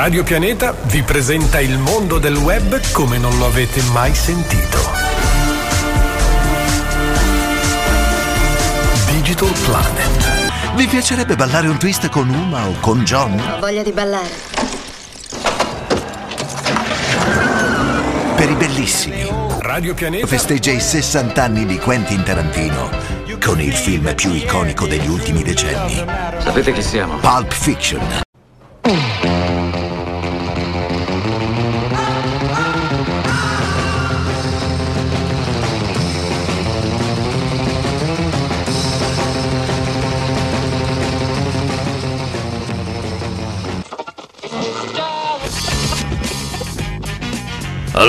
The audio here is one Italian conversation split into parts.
Radio Pianeta vi presenta il mondo del web come non lo avete mai sentito. Digital Planet. Vi piacerebbe ballare un twist con Uma o con John? Ho voglia di ballare. Per i bellissimi. Radio Pianeta Festeggia i 60 anni di Quentin Tarantino con il film più iconico degli ultimi decenni, Sapete chi siamo? Pulp Fiction.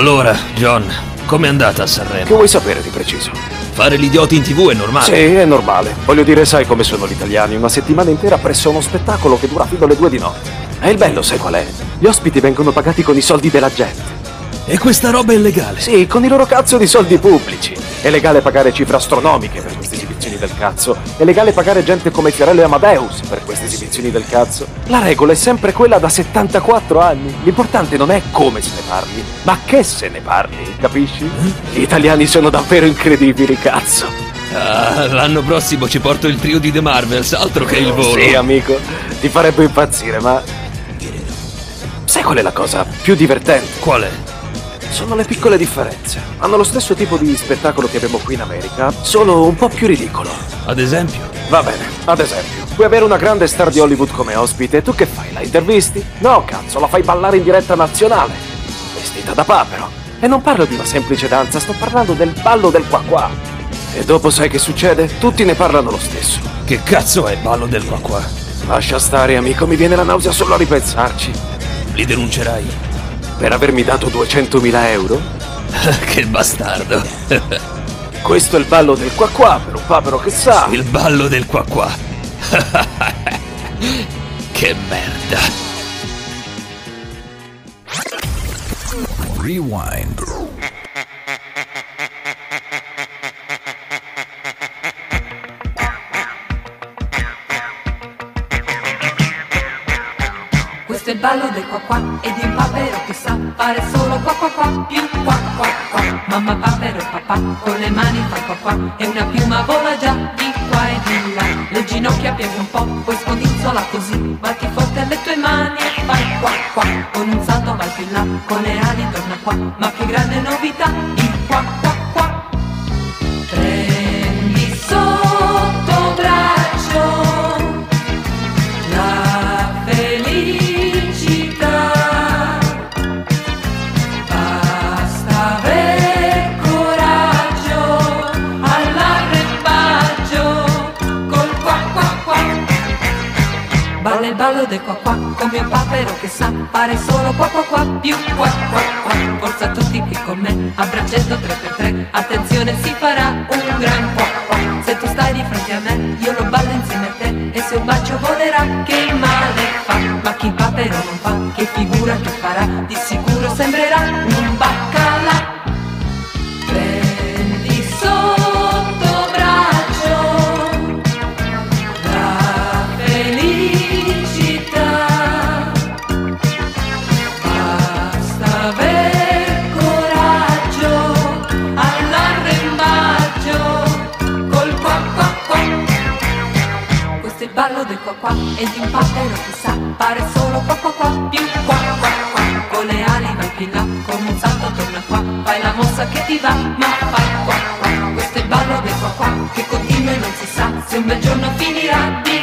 Allora, John, com'è andata a Che Sanremo? vuoi sapere di preciso? Fare l'idiota in tv è normale. Sì, è normale. Voglio dire, sai come sono gli italiani, una settimana intera presso uno spettacolo che dura fino alle due di notte. E il bello, sai qual è? Gli ospiti vengono pagati con i soldi della gente. E questa roba è illegale. Sì, con i loro cazzo di soldi pubblici. È legale pagare cifre astronomiche per esibizioni del cazzo. È legale pagare gente come Fiorello e Amadeus per queste esibizioni del cazzo. La regola è sempre quella da 74 anni. L'importante non è come se ne parli, ma che se ne parli, capisci? Gli italiani sono davvero incredibili, cazzo. Ah, l'anno prossimo ci porto il trio di The Marvels, altro che il volo. Sì, amico, ti farebbe impazzire, ma. Sai qual è la cosa più divertente? Qual è? Sono le piccole differenze. Hanno lo stesso tipo di spettacolo che abbiamo qui in America, solo un po' più ridicolo. Ad esempio? Va bene, ad esempio, puoi avere una grande star di Hollywood come ospite, tu che fai? La intervisti? No, cazzo, la fai ballare in diretta nazionale. Vestita da papero. E non parlo di una semplice danza, sto parlando del ballo del qua qua. E dopo sai che succede? Tutti ne parlano lo stesso. Che cazzo è ballo del qua qua? Lascia stare, amico, mi viene la nausea solo a ripensarci. Li denuncerai? Per avermi dato 200.000 euro? che bastardo. Questo è il ballo del qua qua per un papero che sa. il ballo del qua qua. che merda. Rewind. Ballo del qua qua e di un papero che sa fare solo qua qua qua più qua qua qua. Mamma papero papà con le mani fa qua qua e una piuma vola già di qua e di là. Le ginocchia piega un po', poi scodinzola così, batti forte alle tue mani e fai qua qua. Con un salto vai più là, con le ali torna qua, ma che grande novità, il qua. Del qua qua con mio papero che sa fare solo qua qua qua più qua qua qua. Forza tutti qui con me a 3 per 3 Attenzione si farà un gran qua qua. Se tu stai di fronte a me io lo ballo insieme a te e se un bacio volerà che male fa. Ma chi papero non fa che figura che farà di sicuro sembrerà un che ti va, ma fai qua qua. Questo è il ballo del qua qua che continua e non si sa se un bel giorno finirà di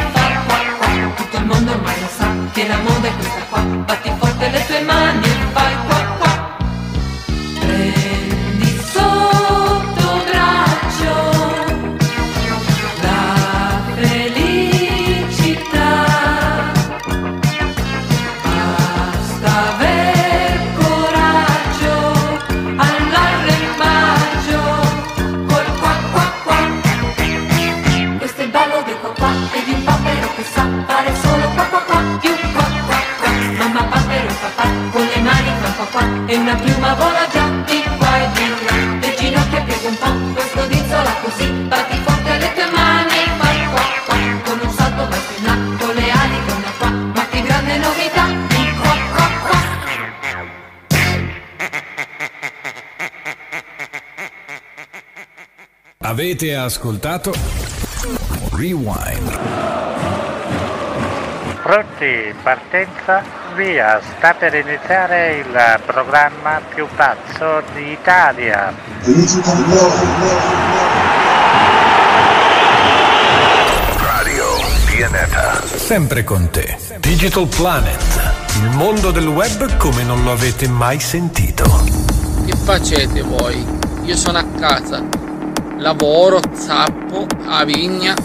una piuma vola già di qua e di là. Le ginocchia piega un po' questo dizzola così. Batti forte le tue mani fa qua qua con un salto vai più in là con le ali torna qua. Ma che grande novità di qua qua qua. Avete ascoltato Rewind. Pronti? Partenza? Via. Sta per iniziare il programma più pazzo d'Italia. Radio Pianeta. Sempre con te. Digital Planet. Il mondo del web come non lo avete mai sentito. Che facete voi? Io sono a casa, lavoro, zappo, a vigna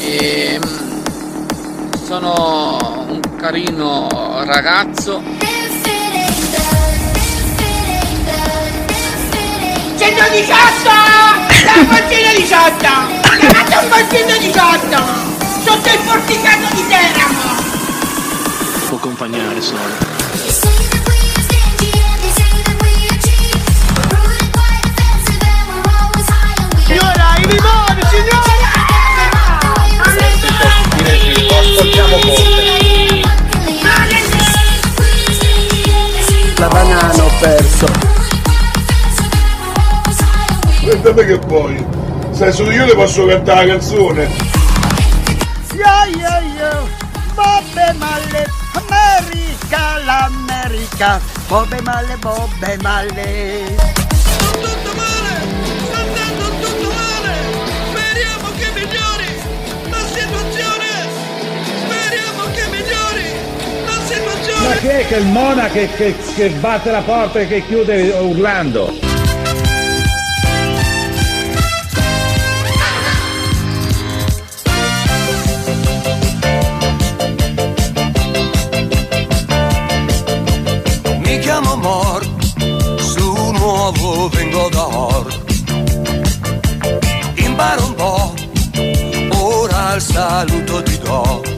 e mm, sono un carino ragazzo. 118! La portina 18! Chiamate un portino 18! Sotto il porticato di Teramo! Può accompagnare solo. Signora, i limoni, signora! La banana ho perso. Guardate che poi, sai solo io le posso cantare la canzone. Yo yo yo! Bobbe male! America, l'America! Bobbe male, bobbe male! Chi è che il Mona che, che- che batte la porta e che chiude urlando? Mi chiamo Mor, su vengo da. Imparo un po', ora il saluto ti do.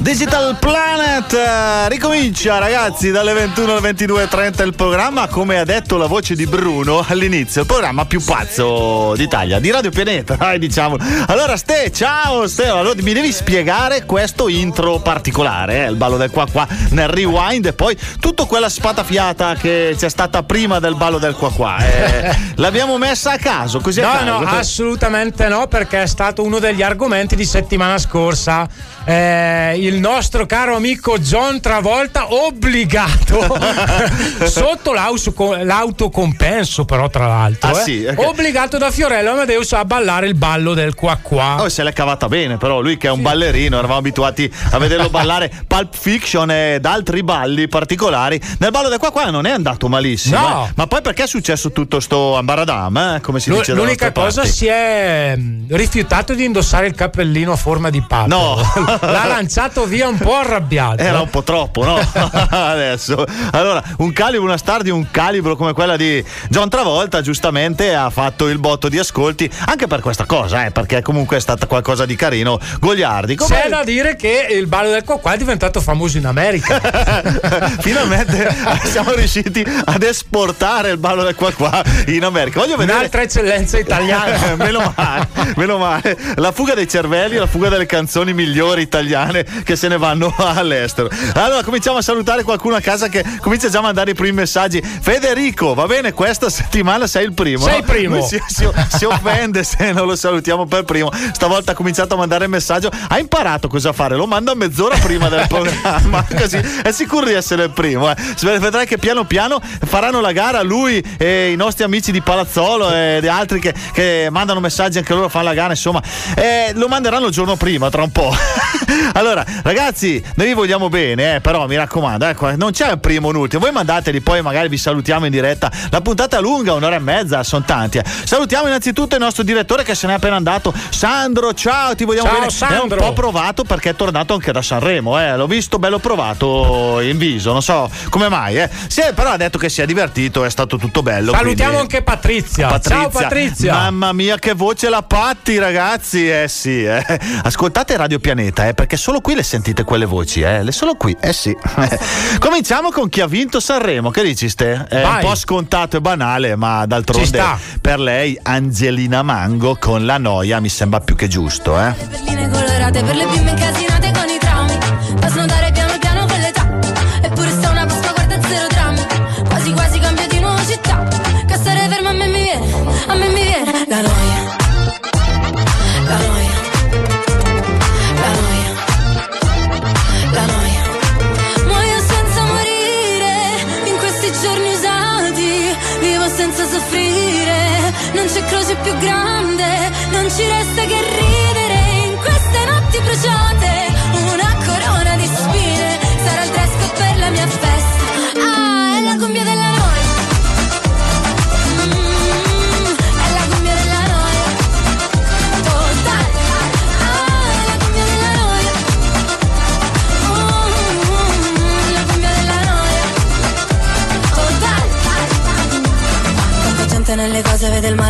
Digital Planet eh, ricomincia ragazzi dalle 21 alle 22.30 il programma. Come ha detto la voce di Bruno all'inizio il programma più pazzo d'Italia di Radio Pianeta dai diciamo. Allora Ste ciao Ste allora mi devi spiegare questo intro particolare eh, il ballo del qua qua nel rewind e poi tutta quella spatafiata che c'è stata prima del ballo del qua qua eh, l'abbiamo messa a caso così a No, caso? no, assolutamente no, perché è stato uno degli argomenti di settimana scorsa. Eh, il nostro caro amico John Travolta obbligato sotto l'autocompenso, però, tra l'altro, Ah, eh, sì, ok. obbligato da Fiorello Amadeus a ballare il ballo del qua qua. Oh, se l'è cavata bene, però lui che è un ballerino, eravamo abituati a vederlo ballare Pulp Fiction ed altri balli particolari. Nel ballo del qua qua non è andato malissimo. No. eh. Ma poi perché è successo tutto sto ambaradam, eh? come si L'u- dice L'unica cosa parti? si è mm, rifiutato di indossare il cappellino a forma di papa. No. L'ha lanciato via un po' arrabbiato. Era eh. un po' troppo, no? Adesso. Allora, un calibro, una star di un calibro come quella di John Travolta, giustamente ha fatto il botto di ascolti anche per questa cosa, eh, perché comunque è stata qualcosa di carino. Goliardico. C'è da dire che il ballo del qua qua è diventato famoso in America. Finalmente siamo riusciti ad esportare il ballo del qua qua in America. Voglio vedere. Un'altra eccellenza italiana. meno male, meno male. La fuga dei cervelli, la fuga delle canzoni migliori italiane che se ne vanno all'estero. Allora cominciamo a salutare qualcuno a casa che comincia già a mandare i primi messaggi. Federico, va bene, questa settimana sei il primo. Sei no? il primo. Si, si- si offende se non lo salutiamo per primo. Stavolta ha cominciato a mandare il messaggio. Ha imparato cosa fare, lo manda mezz'ora prima del programma. Così è sicuro di essere il primo. eh. Vedrai che piano piano faranno la gara lui e i nostri amici di Palazzolo e altri che, che mandano messaggi anche loro fanno la gara. Insomma, Eh, lo manderanno il giorno prima, tra un po'. allora, ragazzi, noi vi vogliamo bene, eh, però mi raccomando, ecco, non c'è il primo o un ultimo. Voi mandateli, poi magari vi salutiamo in diretta. La puntata è lunga, un'ora e mezza, sono tanti. eh. Salutiamo innanzitutto il nostro direttore che se n'è appena andato. Sandro, ciao, ti vogliamo Ciao, bene. È un Sandro. po' provato perché è tornato anche da Sanremo, eh. L'ho visto bello provato in viso, non so come mai, eh. È- però ha detto che si è divertito, è stato tutto bello. Salutiamo quindi- anche Patrizia. Ciao Patrizia. Mamma mia, che voce la Patti, ragazzi. Eh sì, eh. Ascoltate Radio Pianeta, eh, perché solo qui le sentite quelle voci, eh. Le solo qui, eh sì. Cominciamo con chi ha vinto Sanremo. Che dici, Ste? È Vai. un po' scontato e banale, ma d'altronde per lei Angelina Mango con la noia mi sembra più che giusto, eh. Perline colorate per le bimbe incasinate con i traumi.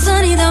sunny the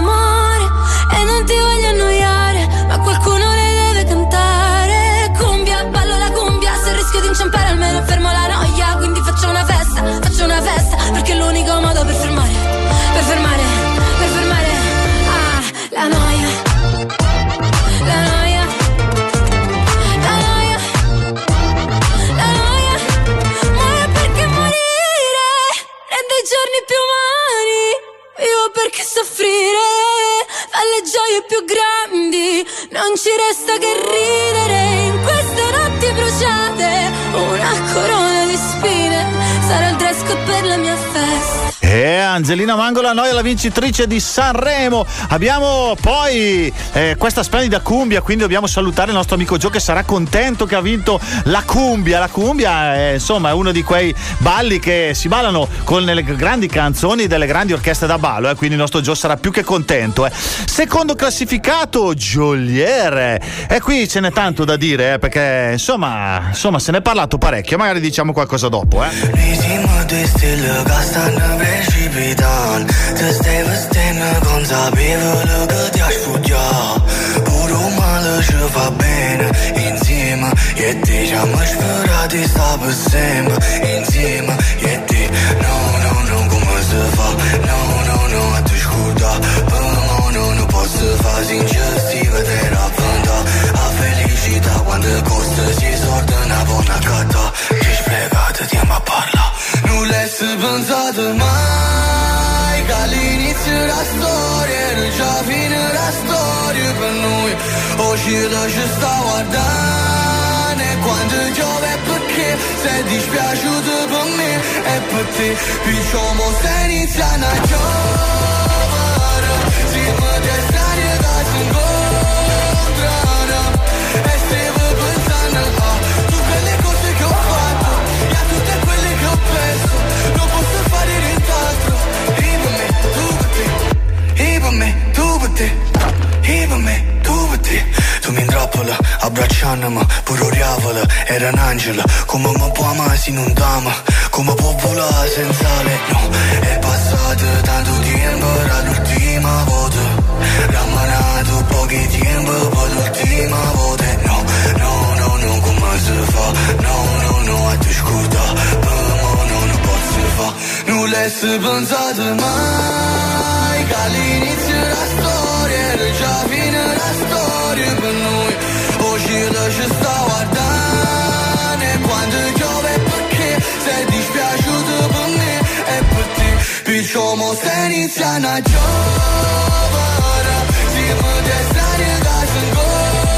perché soffrire fa le gioie più grandi. Non ci resta che ridere in queste notti bruciate. Una corona di spine sarà il dress per la mia festa. E Angelina Mangola, noi la vincitrice di Sanremo. Abbiamo poi eh, questa splendida cumbia, quindi dobbiamo salutare il nostro amico Gio che sarà contento che ha vinto la cumbia. La cumbia è, insomma è uno di quei balli che si ballano con le grandi canzoni delle grandi orchestre da ballo, eh, quindi il nostro Gio sarà più che contento. eh. Secondo classificato Gioliere. E qui ce n'è tanto da dire, eh, perché insomma, insomma se ne è parlato parecchio, magari diciamo qualcosa dopo. Eh. și bidal Te-stei văstenă, conțabilă, lăgătea-și futea Urumălă și va bine, intimă E deja mă șpăra de sabă sembă Intimă, e de No, no, no, cum o să fac? No, no, no, atunci cu da. Pă, no, no, nu pot să fac Injustice de la pânda A felicita quando costă și sortă N-a bona cata Ești plecat, te-am aparla Nu le-ai săbânzat mai all'inizio della storia era già fine la storia per noi Oggi ci sta guardando e quando piove perché? Sei dispiaciuto per me e per te. Diciamo se iniziano a giovere Siamo destinati Intrappola, abbracciandomi Pure oriavola, era un angelo Come mi può amare se non t'ama Come può volare senza lei No, è passato tanto tempo Era l'ultima volta Rammanato pochi tempo Poi l'ultima volta No, no, no, no, come si fa? No, no, no, a te scorda Per no, non posso fa Non l'hai pensato mai Che all'inizio della storia dire je sto a guardare quando piove perché sei dispiaciuto per me e per te diciamo se inizia una giovane si può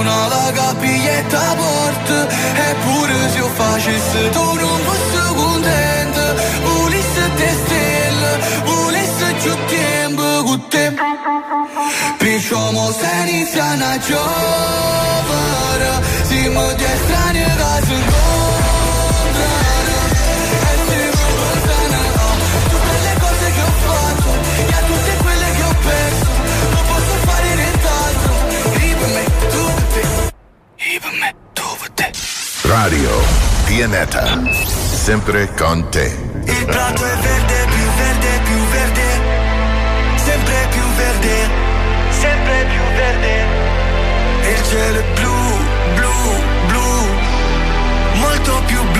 una la gabbietta porta Eppure se io facessi tu non fossi contenta Volessi te stelle, volessi più tempo con te. Perciò mo se inizia una giovane Siamo di strani che sono Radio Pianeta. Sempre con te. Il prato è verde, più verde, più verde Sempre più verde, sempre più verde il cielo è blu, blu, blu Molto più blu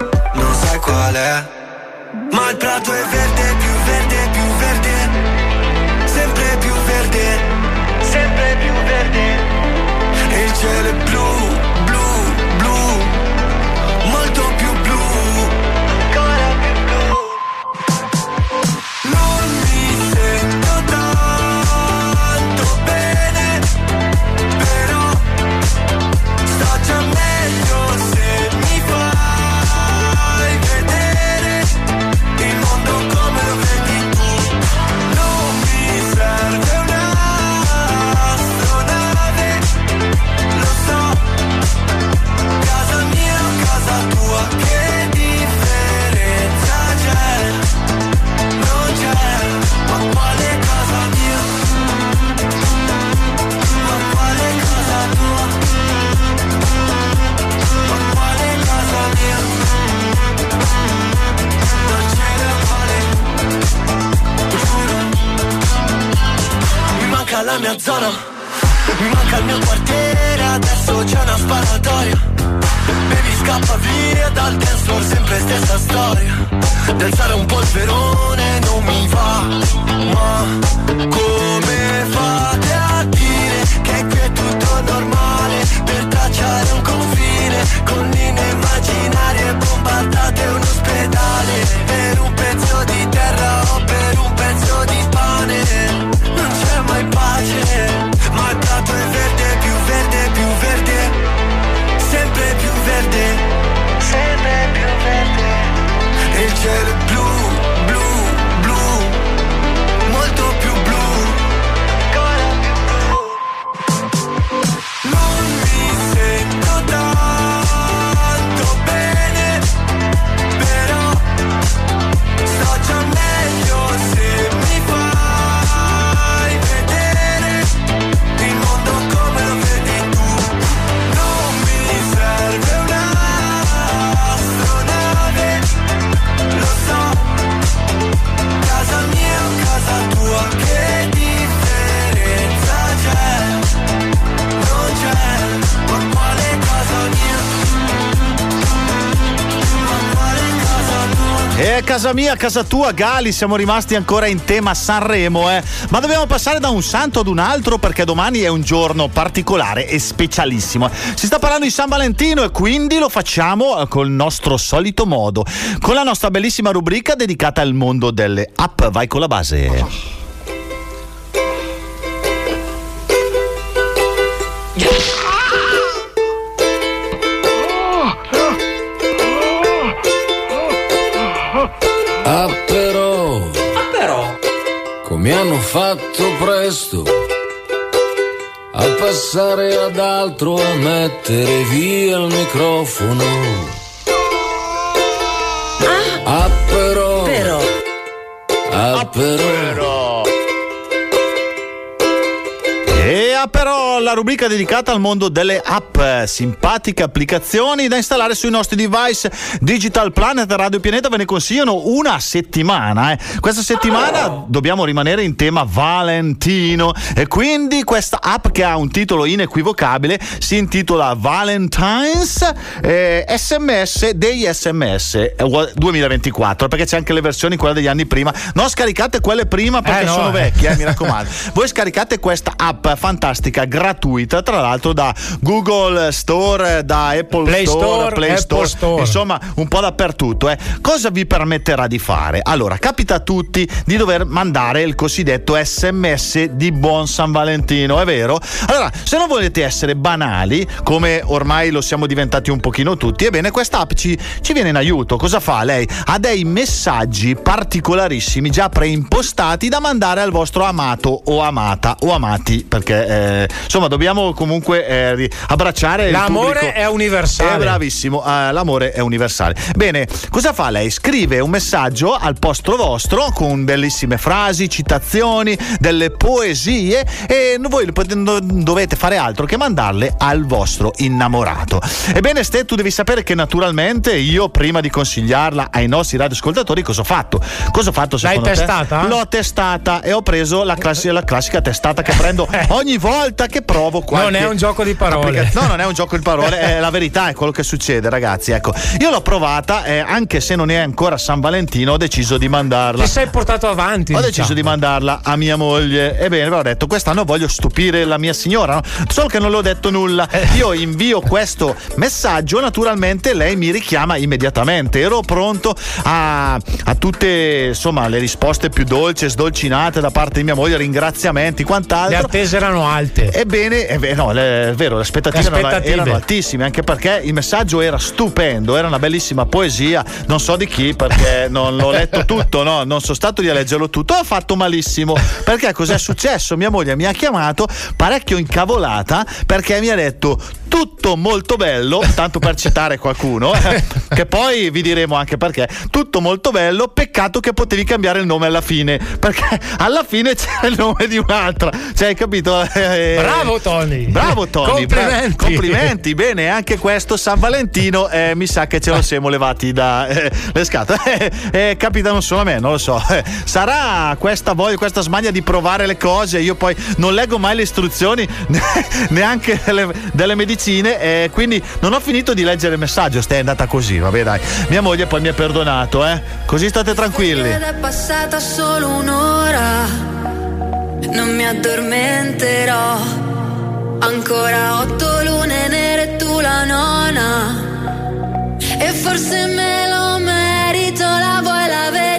non sai qual è Ma il prato è verde, più la mia zona. Mi manca il mio quartiere Adesso c'è una sparatoria. Baby scappa via dal dance floor Sempre stessa storia. Danzare un polverone non mi va Ma come fate a dire Che qui è tutto normale? Per tracciare un confine Con linee immaginarie Bombardate un ospedale. Per un E il casa mia, casa tua, Gali, siamo rimasti ancora in tema Sanremo, eh. Ma dobbiamo passare da un santo ad un altro perché domani è un giorno particolare e specialissimo. Si sta parlando di San Valentino e quindi lo facciamo eh, col nostro solito modo, con la nostra bellissima rubrica dedicata al mondo delle app. Vai con la base. Fatto presto a passare ad altro, a mettere via il microfono. Ah però, ah però, E ah, però la rubrica dedicata al mondo delle app, simpatiche applicazioni da installare sui nostri device. Digital Planet e Radio Pianeta ve ne consigliano una settimana. eh. Questa settimana dobbiamo rimanere in tema Valentino e quindi questa app che ha un titolo inequivocabile si intitola Valentine's eh, SMS dei SMS eh, 2024 perché c'è anche le versioni quelle degli anni prima. Non scaricate quelle prima perché Eh, no, sono eh. vecchie, eh, mi raccomando. Voi scaricate questa app fantastica, gratuita, tra l'altro da Google Store, da Apple Play Store, Store, Play Apple Store, Store. insomma un po' dappertutto. eh. Cosa vi permetterà di fare? Allora, capita a tutti di dover mandare il cosiddetto SMS di buon San Valentino, è vero? Allora, se non volete essere banali, come ormai lo siamo diventati un pochino tutti, ebbene questa app ci, ci viene in aiuto. Cosa fa lei? Ha dei messaggi particolarissimi già preimpostati da mandare al vostro amato o amata o amati, perché eh, insomma dobbiamo comunque eh, abbracciare L'amore è universale. Eh, bravissimo, eh, l'amore è universale. Bene, cosa fa lei? Scrive un messaggio al posto vostro con bellissime frasi, citazioni, delle poesie e voi non dovete fare altro che mandarle al vostro innamorato. Ebbene, Ste, tu devi sapere che naturalmente io prima di consigliarla ai nostri radioascoltatori cosa ho fatto? Cosa ho fatto L'hai secondo te? testata? L'ho testata e ho preso la, classi- la classica testata che prendo ogni volta che provo qualche Non è un gioco di parole. No, non è un gioco di parole, è la verità, è quello che succede, ragazzi. Ecco, io l'ho provata e anche se non è ancora San Valentino, ho deciso di mandarla. Ti sei portato avanti. Ho diciamo. deciso di mandarla a mia moglie. Ebbene, ho detto, quest'anno voglio stupire la mia signora, no? solo che non le ho detto nulla. Eh. Io invio questo messaggio, naturalmente lei mi richiama immediatamente. Ero pronto a, a tutte insomma, le risposte più dolci e sdolcinate da parte di mia moglie, ringraziamenti, quant'altro. Le attese erano alte. Ebbene, è ve- no, è vero, le aspettative, Le erano- aspettative. erano altissime, anche perché il messaggio era stupendo, era una bellissima poesia, non so di chi perché non l'ho letto tutto, no? non sono stato lì a leggerlo tutto, ho fatto malissimo, perché cos'è successo? Mia moglie mi ha chiamato parecchio incavolata perché mi ha detto tutto molto bello, tanto per citare qualcuno, eh, che poi vi diremo anche perché, tutto molto bello, peccato che potevi cambiare il nome alla fine, perché alla fine c'era il nome di un'altra, cioè hai capito? Eh, Bravo Tony. Bravo Tony, Complimenti. bra- complimenti. Bene, anche questo San Valentino eh, mi sa che ce lo siamo levati da eh, le scatole. Eh, eh, capitano solo a me, non lo so. Eh, sarà questa voglia, questa smania di provare le cose. Io poi non leggo mai le istruzioni neanche delle, delle medicine, e quindi non ho finito di leggere il messaggio. Stai andata così, vabbè, dai. Mia moglie poi mi ha perdonato, eh. Così state tranquilli. Ed è passata solo un'ora, non mi addormenterò. Ancora otto lune nere tu la nona. E forse me lo merito, la vuoi la verità?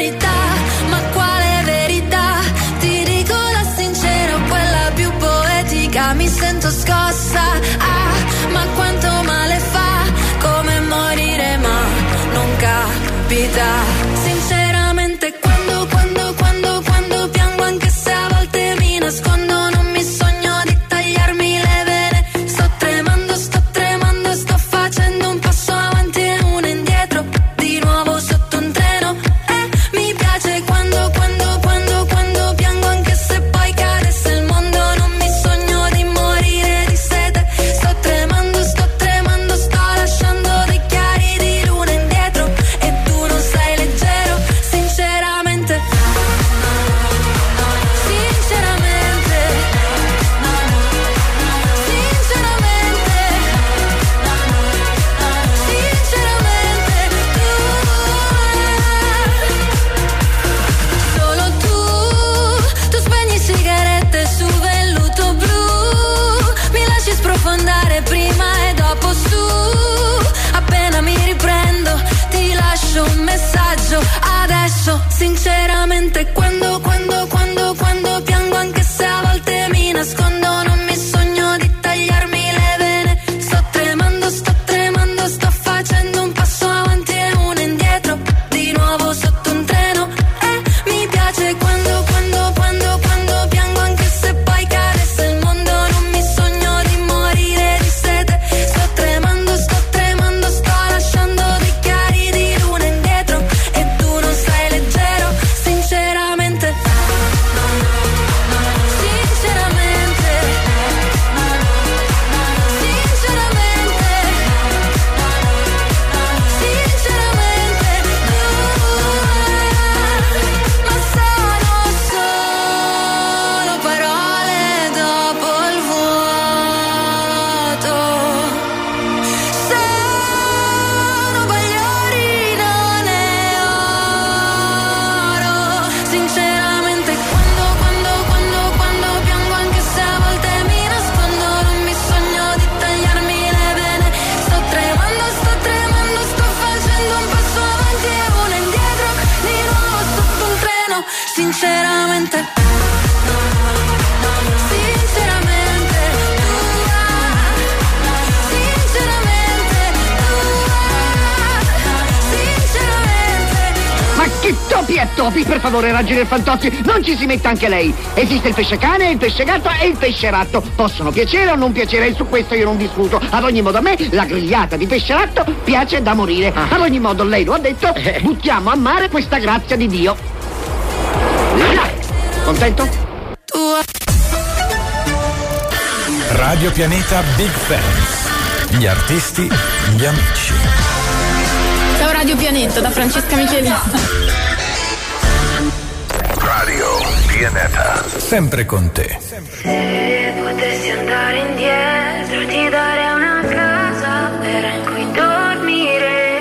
Del Fantozzi, non ci si metta anche lei. Esiste il pesce cane, il pesce gatto e il pesce ratto. Possono piacere o non piacere, e su questo io non discuto. Ad ogni modo, a me la grigliata di pesce ratto piace da morire. Ad ogni modo, lei lo ha detto, buttiamo a mare questa grazia di Dio. Là. Contento? Radio Pianeta Big Fans. Gli artisti, gli amici. Ciao Radio Pianeta da Francesca Michelini. Pianeta. Sempre con te. Se potessi andare indietro ti darei una casa vera in cui dormire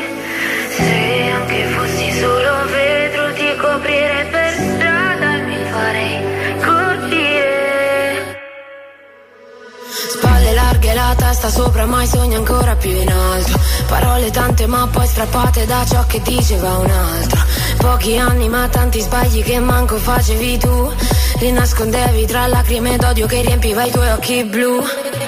Se anche fossi solo vetro ti coprirei per strada e mi farei colpire Spalle larghe, la testa sopra, mai sogni ancora più in alto. Parole tante ma poi strappate da ciò che diceva un altro. Pochi anni ma tanti sbagli che manco facevi tu. Li nascondevi tra lacrime d'odio che riempiva i tuoi occhi blu.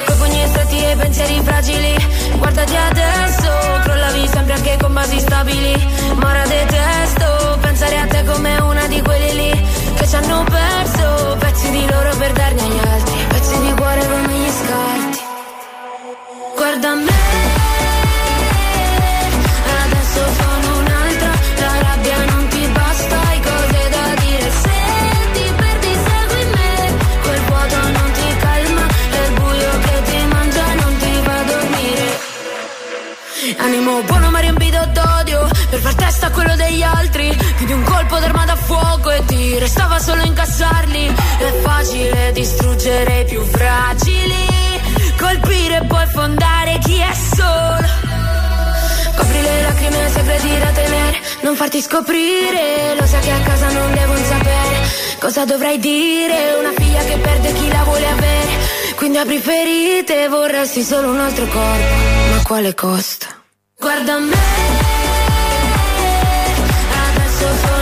Coi pugni stretti e pensieri fragili. Guardati adesso, crollavi sempre anche con basi stabili. Ma ora detesto pensare a te come una di quelli lì che ci hanno perso pezzi di loro per darne agli altri. Pezzi di cuore come gli scarti. Guarda me. Per far testa a quello degli altri Più di un colpo d'arma da fuoco E ti restava solo incassarli È facile distruggere i più fragili Colpire e poi fondare chi è solo. Copri le lacrime segreti da tenere Non farti scoprire Lo sai che a casa non devono sapere Cosa dovrai dire. Una figlia che perde chi la vuole avere Quindi apri ferite Vorresti solo un altro corpo Ma quale costo? Guarda me Adesso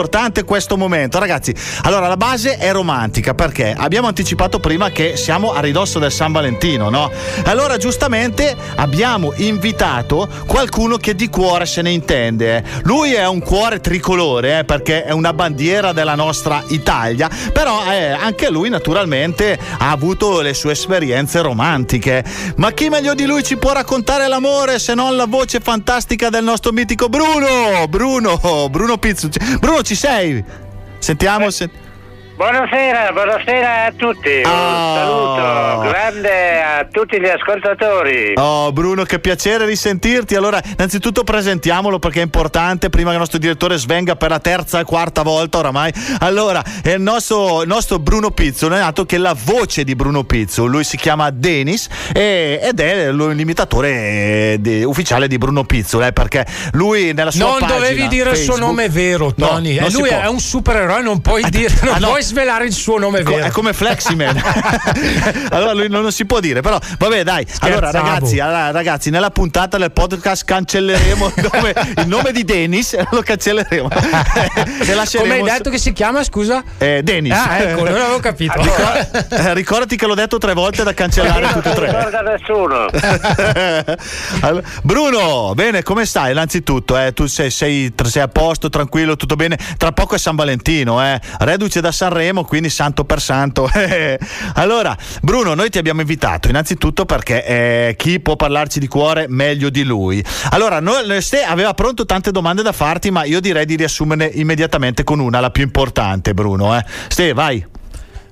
importante questo momento, ragazzi. Allora, la base è romantica perché abbiamo anticipato prima che siamo a ridosso del San Valentino, no? Allora, giustamente abbiamo invitato qualcuno che di cuore se ne intende. eh. Lui è un cuore tricolore eh, perché è una bandiera della nostra Italia, però eh, anche lui naturalmente ha avuto le sue esperienze romantiche. Ma chi meglio di lui ci può raccontare l'amore se non la voce fantastica del nostro mitico Bruno? Bruno, Bruno Pizzucci. Bruno, ci sei? Sentiamo se. Buonasera, buonasera a tutti. Un saluto grande a tutti gli ascoltatori. Oh Bruno, che piacere risentirti. Allora, innanzitutto presentiamolo perché è importante prima che il nostro direttore svenga per la terza e quarta volta oramai. Allora, è il nostro, il nostro Bruno Pizzo, non è nato che la voce di Bruno Pizzo. Lui si chiama Denis e- ed è lo- l'imitatore eh, di- ufficiale di Bruno Pizzo, eh, perché lui nella sua Non pagina dovevi dire il suo nome vero, No, Tony. non Eh, lui è un supereroe, non puoi dire, non ah, no. puoi svelare il suo nome Co- vero. È come Fleximan. allora lui non, non si può dire, però vabbè dai. Allora ragazzi, allora, ragazzi, nella puntata del podcast cancelleremo il nome, il nome di Dennis, lo cancelleremo. e Come hai detto che si chiama, scusa? eh, Dennis. Ah, ecco, non avevo capito. Eh, ricordati che l'ho detto tre volte da cancellare tutte e Non tre. ricorda nessuno. Allora, Bruno, bene, come stai? Innanzitutto, eh, tu sei, sei- sei a posto, tranquillo, tutto bene. Tra poco è San Valentino, eh. reduce da Sanremo, quindi santo per santo. allora, Bruno, noi ti abbiamo invitato innanzitutto perché eh, chi può parlarci di cuore meglio di lui. Allora, Ste aveva pronto tante domande da farti, ma io direi di riassumerne immediatamente con una, la più importante, Bruno. Eh. Ste, vai.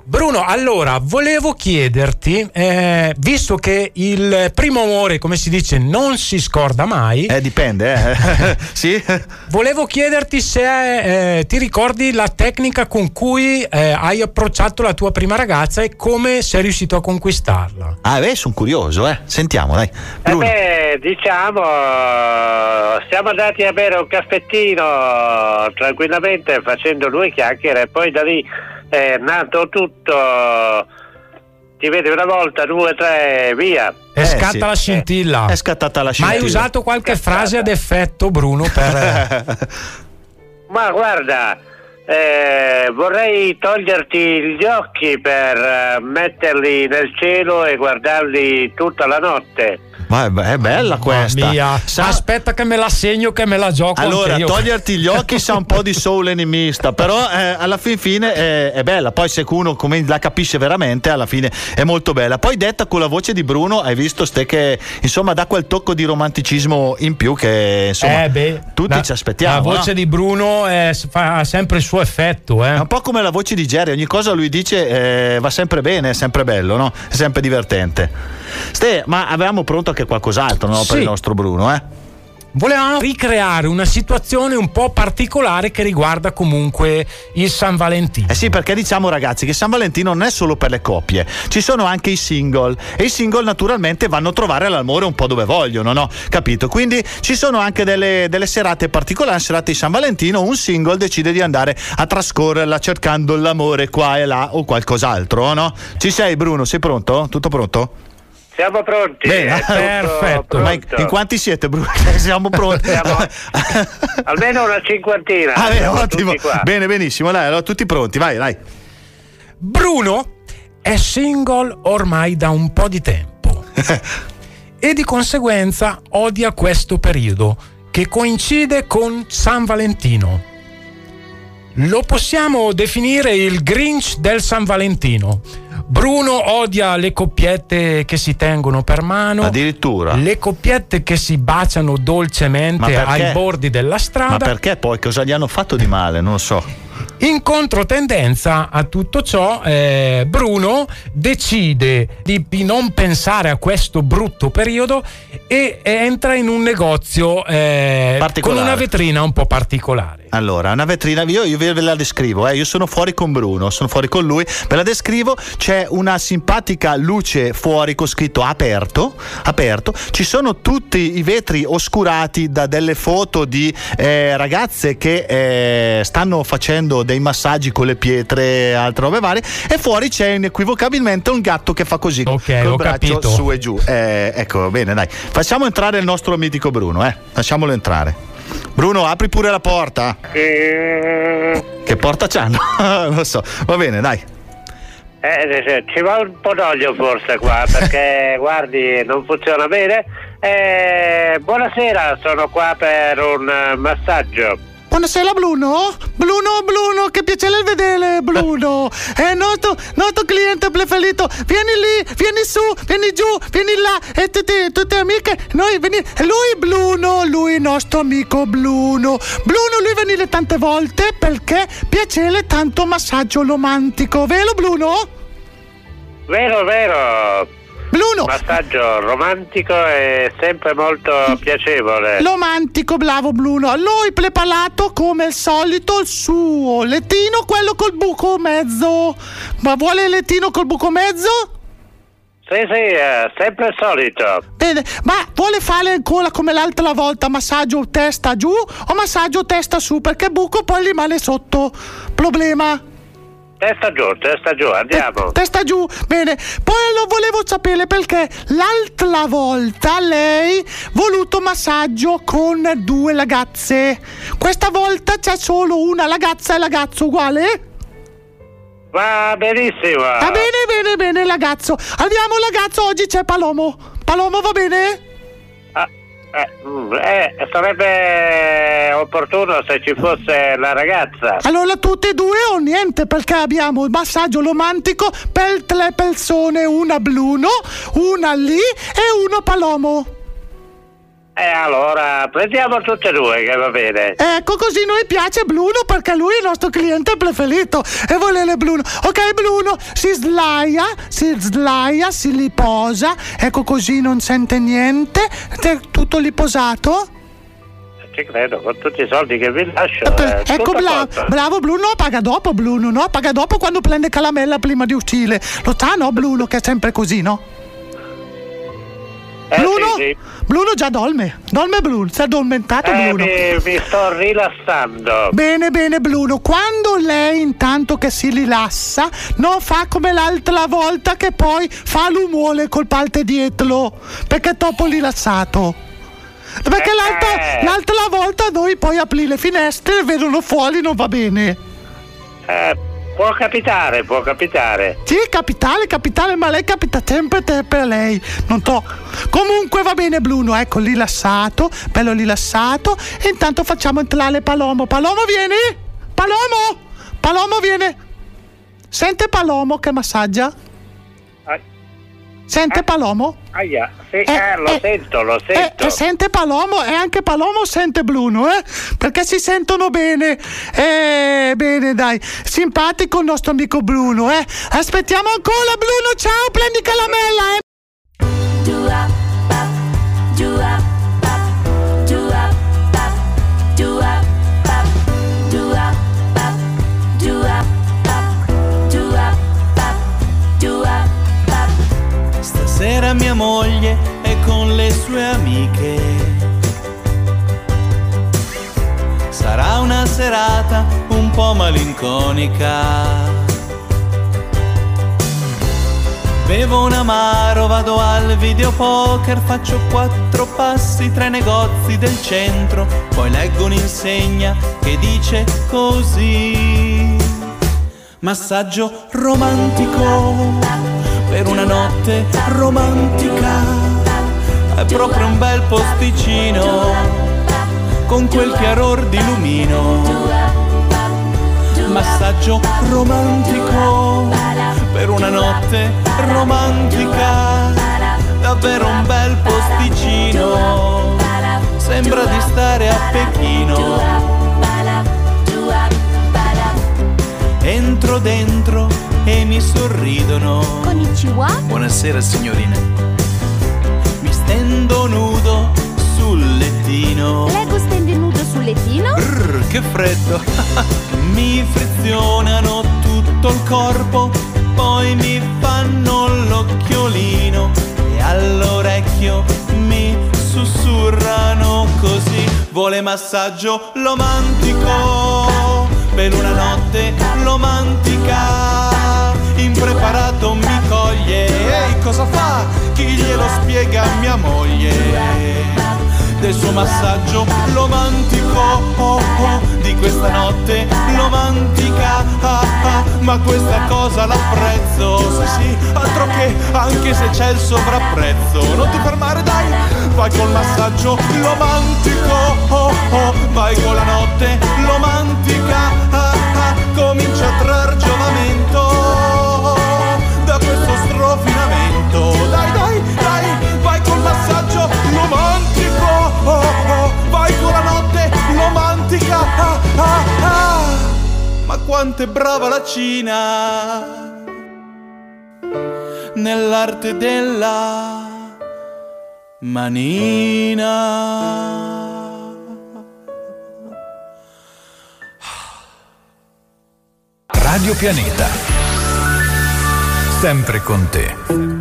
Bruno, allora volevo chiederti, eh, visto che il primo amore, come si dice, non si scorda mai. Eh, dipende, eh. sì. Volevo chiederti se eh, ti ricordi la tecnica con cui eh, hai approcciato la tua prima ragazza e come sei riuscito a conquistarla. Ah, beh, sono curioso, eh. Sentiamo, dai. Eh beh, diciamo, siamo andati a bere un caffettino tranquillamente facendo due chiacchiere e poi da lì è nato tutto. Ti vedi una volta, due, tre, via. E scatta la scintilla. È scattata la Ma scintilla. hai usato qualche frase ad effetto, Bruno, per... Ma guarda, eh, vorrei toglierti gli occhi per eh, metterli nel cielo e guardarli tutta la notte. Ma è, è bella questa. Mia. Sa- Aspetta che me la segno, che me la gioco allora, anche io. toglierti gli occhi sa un po' di soul enemista, però eh, alla fin fine è, è bella. Poi se uno come la capisce veramente, alla fine è molto bella. Poi detta con la voce di Bruno, hai visto ste che insomma dà quel tocco di romanticismo in più che insomma Eh, beh, tutti la- ci aspettiamo. La voce no? di Bruno eh, fa sempre il suo effetto. Eh. È un po' come la voce di Jerry, ogni cosa lui dice eh, va sempre bene, è sempre bello, no? È sempre divertente. Ste, ma avevamo pronto anche qualcos'altro no? per Sì. il nostro Bruno, eh? Volevamo ricreare una situazione un po' particolare che riguarda comunque il San Valentino. Eh sì, perché diciamo ragazzi che San Valentino non è solo per le coppie, ci sono anche i single e i single naturalmente vanno a trovare l'amore un po' dove vogliono, no? Capito? Quindi ci sono anche delle, delle serate particolari, serate di San Valentino, un single decide di andare a trascorrerla cercando l'amore qua e là o qualcos'altro, no? Ci sei Bruno, sei pronto? Tutto pronto? Siamo pronti? Bene, perfetto. Ma in, pronto. quanti siete Bruno? Siamo pronti. Almeno una cinquantina. Ah, bene, siamo ottimo. Bene, benissimo. Dai, allora tutti pronti, vai, dai. Bruno è single ormai da un po' di tempo e di conseguenza odia questo periodo che coincide con San Valentino. Lo possiamo definire il Grinch del San Valentino. Bruno odia le coppiette che si tengono per mano, Addirittura. le coppiette che si baciano dolcemente ai bordi della strada. Ma perché poi cosa gli hanno fatto di male? Non lo so. In controtendenza a tutto ciò, eh, Bruno decide di, di non pensare a questo brutto periodo e entra in un negozio eh, con una vetrina un po' particolare. Allora, una vetrina, io, io ve ve la descrivo, eh. io sono fuori con Bruno, sono fuori con lui, ve la descrivo, c'è una simpatica luce fuori con scritto aperto, aperto, ci sono tutti i vetri oscurati da delle foto di eh, ragazze che eh, stanno facendo dei massaggi con le pietre e altre robe varie e fuori c'è inequivocabilmente un gatto che fa così, Ok, col ho braccio capito. su e giù. Eh, ecco, bene, dai, facciamo entrare il nostro mitico Bruno, eh. lasciamolo entrare. Bruno, apri pure la porta. Che porta c'hanno? non lo so. Va bene, dai. Eh, ci va un po' d'olio forse qua perché guardi non funziona bene. Eh, buonasera, sono qua per un massaggio. Buonasera Bruno. Bruno, Bruno, che piacere vedere Bruno. È il nostro, nostro cliente preferito. Vieni lì, vieni su, vieni giù, vieni là. E tutte, tutte amiche, noi veni. e Lui Bruno, lui il nostro amico Bruno. Bruno, lui venire tante volte perché piacere tanto massaggio romantico. Vero Bruno? Vero, vero. Bruno. Massaggio romantico e sempre molto piacevole. Romantico, bravo Bruno. Lui preparato come al solito il suo lettino, quello col buco mezzo. Ma vuole il lettino col buco mezzo? Sì, sì, eh, sempre il solito. Bene, ma vuole fare ancora come l'altra volta massaggio testa giù o massaggio testa su? Perché buco poi rimane sotto. Problema. Testa giù, testa giù, andiamo. Testa giù, bene. Poi lo volevo sapere perché l'altra volta lei voluto massaggio con due ragazze. Questa volta c'è solo una ragazza e ragazzo uguale? Va benissimo. Va bene, bene, bene, ragazzo. Andiamo, ragazzo, oggi c'è Palomo. Palomo va bene? Eh, mm, eh, sarebbe opportuno se ci fosse la ragazza. Allora tutte e due o niente perché abbiamo il massaggio romantico per tre persone, una Bruno, una lì e uno Palomo. E allora prendiamo tutte e due che va bene. Ecco così noi piace Bruno perché lui è il nostro cliente preferito e volere Bruno. Ok Bruno, si slaia, si slaia, si riposa, ecco così non sente niente, Te- tutto riposato. Credo, con tutti i soldi che vi lascio. eh, Ecco tutto bla- fatto. bravo Bruno, paga dopo Bruno, no? Paga dopo quando prende calamella prima di uscire. Lo sa no Bruno che è sempre così, no? Eh, Bruno? sì, sì. Bruno già dorme, dorme Bruno, si è addormentato Eh, Bruno. mi, mi sto rilassando. Bene, bene, Bruno. Quando lei intanto che si rilassa, non fa come l'altra volta che poi fa l'umore col palte dietro, perché è troppo rilassato. Perché l'altra, l'altra volta noi poi apri le finestre e vedono fuori, non va bene. Eh, può capitare, può capitare. Sì, capitale, capitale, ma lei capita sempre te per lei. Non to. Comunque va bene, Bruno, ecco, rilassato, bello rilassato. E intanto facciamo entrare Palomo. Palomo, vieni! Palomo! Palomo, viene! Sente Palomo che massaggia? Sente Palomo? Aia, sì, eh, lo sento, lo sento. E, e sente Palomo e anche Palomo sente Bruno, eh? Perché si sentono bene. Eh, bene, dai. Simpatico il nostro amico Bruno, eh? Aspettiamo ancora, Bruno, ciao, prendi calamella, eh? Stasera mia moglie è con le sue amiche. Sarà una serata un po' malinconica. Bevo un amaro, vado al videopoker, faccio quattro passi tra i negozi del centro, poi leggo un'insegna che dice così. Massaggio romantico per una notte romantica. È proprio un bel posticino con quel chiaror di lumino. Massaggio romantico per una notte romantica. Davvero un bel posticino. Sembra di stare a Pechino. Entro dentro e mi sorridono. Konnichiwa. Buonasera signorina. Mi stendo nudo sul lettino. Leggo stendi nudo sul lettino. Brr, che freddo. mi frizionano tutto il corpo, poi mi fanno l'occhiolino e all'orecchio mi sussurrano così. Vuole massaggio romantico per una notte romantica. Impreparato mi coglie. Ehi, cosa fa? Chi glielo spiega mia moglie? Del suo massaggio romantico, oh, oh, di questa notte romantica, ah, ah, ma questa cosa l'apprezzo, sì sì, altro che, anche se c'è il sovrapprezzo, non ti fermare dai, vai col massaggio romantico, oh, oh, vai con la notte romantica, ah, ah, comincia a trar vai con la notte romantica, ah, ah, ah. ma quanto è brava la Cina nell'arte della manina. Radio Pianeta. Sempre con te.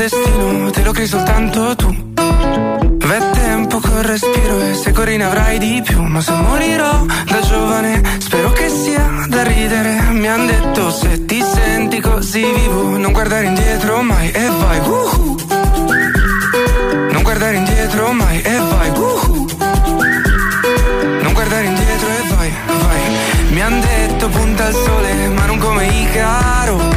Destino te lo crei soltanto tu. V'è tempo col respiro e se corri ne avrai di più. Ma se morirò da giovane, spero che sia da ridere. Mi han detto se ti senti così vivo, non guardare indietro mai e vai. uhu. Non guardare indietro mai e vai. uhu. Non guardare indietro e vai, vai. Mi han detto punta al sole, ma non come Icaro.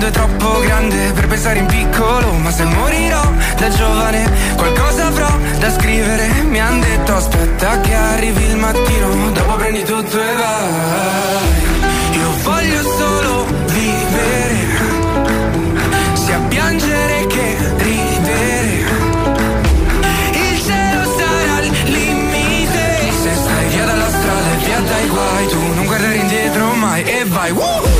Mondo è troppo grande per pensare in piccolo. Ma se morirò da giovane, qualcosa avrò da scrivere. Mi han detto aspetta che arrivi il mattino, dopo prendi tutto e vai. Io voglio solo vivere, sia piangere che ridere. Il cielo sarà il limite. Se stai via dalla strada e via dai guai, tu non guardare indietro mai e vai. Woo!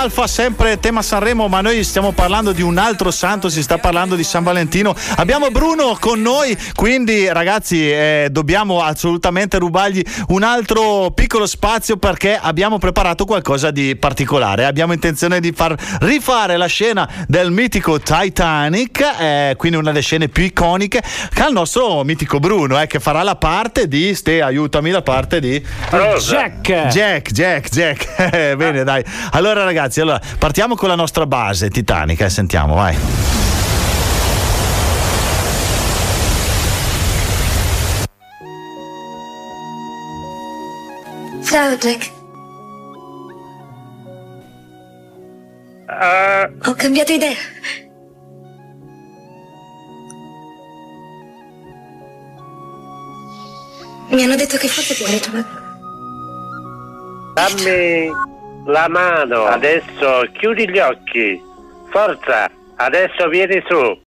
Alfa, sempre tema Sanremo, ma noi stiamo parlando di un altro santo, si sta parlando di San Valentino. Abbiamo Bruno con noi, quindi ragazzi eh, dobbiamo assolutamente rubargli un altro piccolo spazio perché abbiamo preparato qualcosa di particolare. Abbiamo intenzione di far rifare la scena del mitico Titanic, eh, quindi una delle scene più iconiche, al nostro mitico Bruno, eh, che farà la parte di, Ste, aiutami, la parte di Jack. Jack, Jack, Jack. Eh, Bene, dai. Allora, ragazzi, allora, partiamo con la nostra base Titanic. Eh, sentiamo, vai. Ciao Jack, Eh, ho cambiato idea. Mi hanno detto che forse ti marito. dammi la mano. Adesso chiudi gli occhi. Forza, adesso vieni su.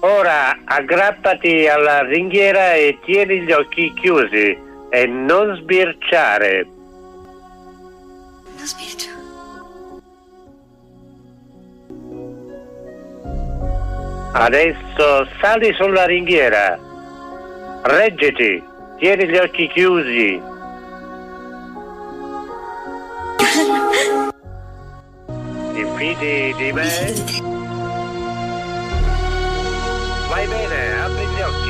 Ora aggrappati alla ringhiera e tieni gli occhi chiusi e non sbirciare. Non spirito. Adesso sali sulla ringhiera. Reggiti, tieni gli occhi chiusi. Ti fidi di me? Vai bene, apri gli occhi.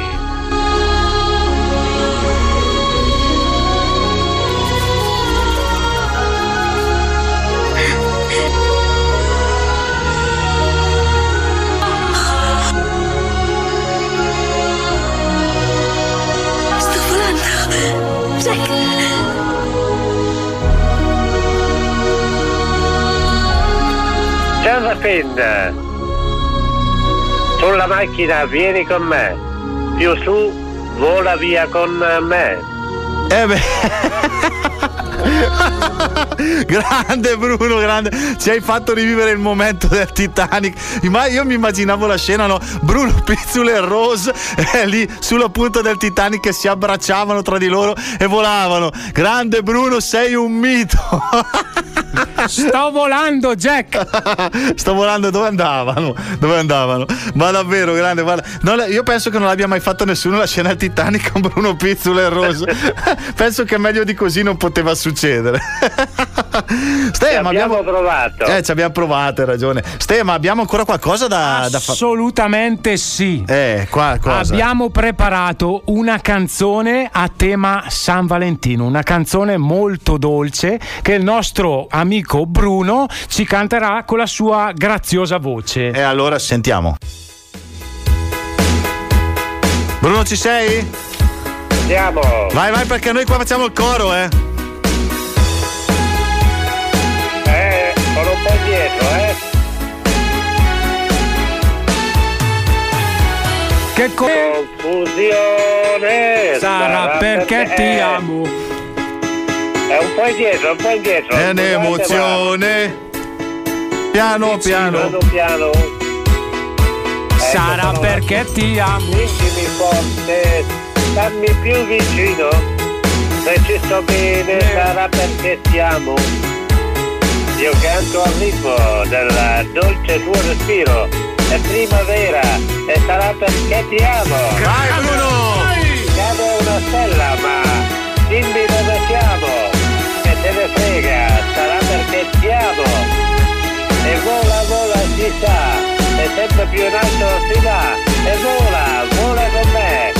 Spin. Sulla macchina vieni con me. Più su vola via con me. Eh beh. grande Bruno, grande. Ci hai fatto rivivere il momento del Titanic. Ma io mi immaginavo la scena, no? Bruno Pizzule e Rose eh, lì sulla punta del Titanic che si abbracciavano tra di loro e volavano. Grande Bruno, sei un mito. Sto volando, Jack. Sto volando dove andavano? Dove andavano? Ma davvero, grande, guarda. No, io penso che non l'abbia mai fatto nessuno la scena del Titanic con Bruno Pizzule e Rose. penso che meglio di così non poteva succedere. Ste, ma abbiamo provato. Eh, ci abbiamo provato, hai ragione. Ste, ma abbiamo ancora qualcosa da, da fare? Assolutamente sì. Eh, qua cosa? Abbiamo preparato una canzone a tema San Valentino, una canzone molto dolce che il nostro amico Bruno ci canterà con la sua graziosa voce. E allora sentiamo. Bruno, ci sei? Andiamo. Vai, vai, perché noi qua facciamo il coro. Eh, po' dietro, eh. Che confusione sarà perché ti amo. È un po' indietro, un po' indietro. È un'emozione. Piano, piano. Piano piano. Sarà perché ti amo. Stringimi forte, stammi più vicino. Se ci sto bene sarà perché ti amo. Io canto al ritmo del dolce tuo respiro. È primavera e sarà perché ti amo. Bruno! Cade una stella, ma dimmi dove siamo. Che te ne frega, sarà perché ti amo. E vola, vola, si sa, e sempre più in alto si va. E vola, vola con me.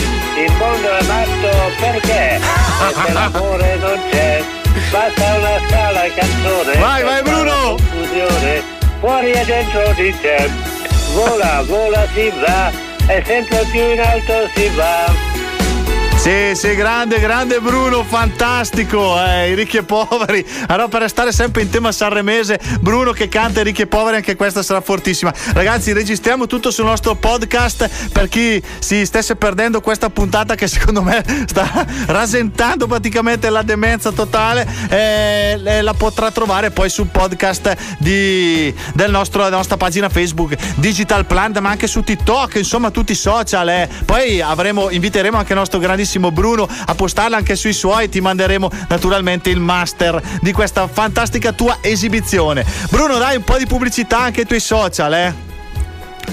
Il mondo è matto perché? Perché l'amore non c'è. Basta una scala canzone. Vai, vai, Bruno! Confusione. Fuori e dentro di te. Vola, vola, si va. E sempre più in alto si va. Sì, sì, grande, grande Bruno, fantastico. Eh, I ricchi e poveri. Allora, per restare sempre in tema sanremese, Bruno che canta i ricchi e poveri, anche questa sarà fortissima. Ragazzi, registriamo tutto sul nostro podcast per chi si stesse perdendo questa puntata che secondo me sta rasentando praticamente la demenza totale. eh, la potrà trovare poi sul podcast di- del nostro- della nostra pagina Facebook Digital Plant, ma anche su TikTok, insomma, tutti i social. eh. Poi avremo, inviteremo anche il nostro grandissimo Bruno a postarla anche sui suoi. Ti manderemo naturalmente il master di questa fantastica tua esibizione. Bruno, dai un po' di pubblicità anche ai tuoi social, eh?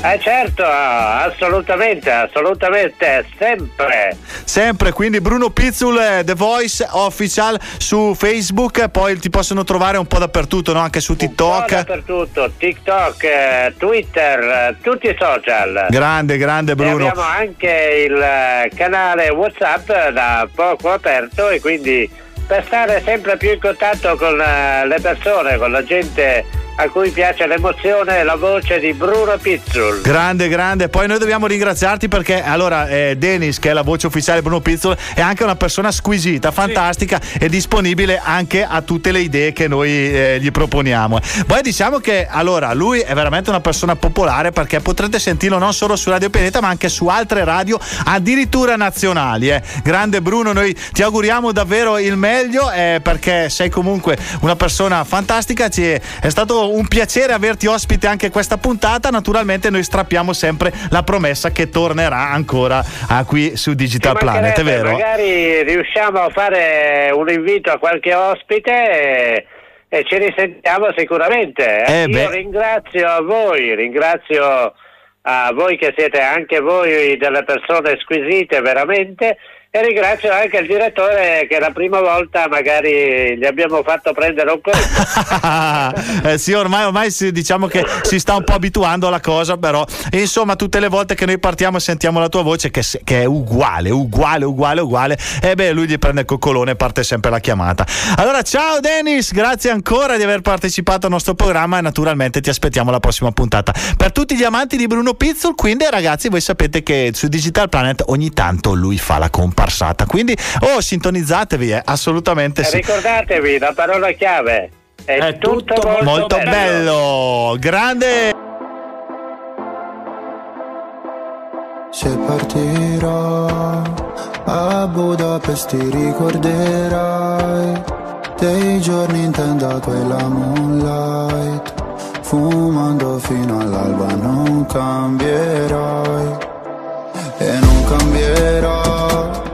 Eh certo, assolutamente, assolutamente, sempre. Sempre, quindi Bruno Pizzul, eh, The Voice Official su Facebook, poi ti possono trovare un po' dappertutto, no? anche su Un po' TikTok. dappertutto, TikTok, eh, Twitter, eh, tutti i social. Grande, grande E Bruno. abbiamo anche il canale WhatsApp da poco aperto e quindi per stare sempre più in contatto con le persone, con la gente a cui piace l'emozione e la voce di Bruno Pizzul. Grande, grande. Poi noi dobbiamo ringraziarti perché allora eh, Denis, che è la voce ufficiale di Bruno Pizzol, è anche una persona squisita, fantastica e disponibile anche a tutte le idee che noi eh, gli proponiamo. Poi diciamo che allora lui è veramente una persona popolare perché potrete sentirlo non solo su Radio Pianeta ma anche su altre radio, addirittura nazionali. eh. Grande Bruno, noi ti auguriamo davvero il meglio eh, perché sei comunque una persona fantastica. Ci è, è stato un piacere averti ospite anche questa puntata. Naturalmente noi strappiamo sempre la promessa che tornerà ancora ah, qui su Digital Planet, è vero? Magari riusciamo a fare un invito a qualche ospite e, e ci risentiamo sicuramente. Eh, Io beh. ringrazio a voi, ringrazio a voi che siete anche voi delle persone squisite veramente e ringrazio anche il direttore che la prima volta magari gli abbiamo fatto prendere un colpo. Eh, sì, ormai, ormai si- diciamo che si sta un po' abituando alla cosa, però insomma, tutte le volte che noi partiamo e sentiamo la tua voce, che, che è uguale, uguale, uguale, uguale, e beh, lui gli prende il coccolone e parte sempre la chiamata. Allora, ciao Dennis, grazie ancora di aver partecipato al nostro programma e naturalmente ti aspettiamo alla prossima puntata. Per tutti gli amanti di Bruno Pizzol, quindi ragazzi, voi sapete che su Digital Planet ogni tanto lui fa la comparsata, quindi oh, sintonizzatevi, eh, assolutamente E sì. ricordatevi la parola chiave. È, tutto, molto, Molto bello, grande. Se partirò a Budapest ti ricorderai dei giorni in tenda quella moonlight Fumando fino all'alba non cambierai E non cambierò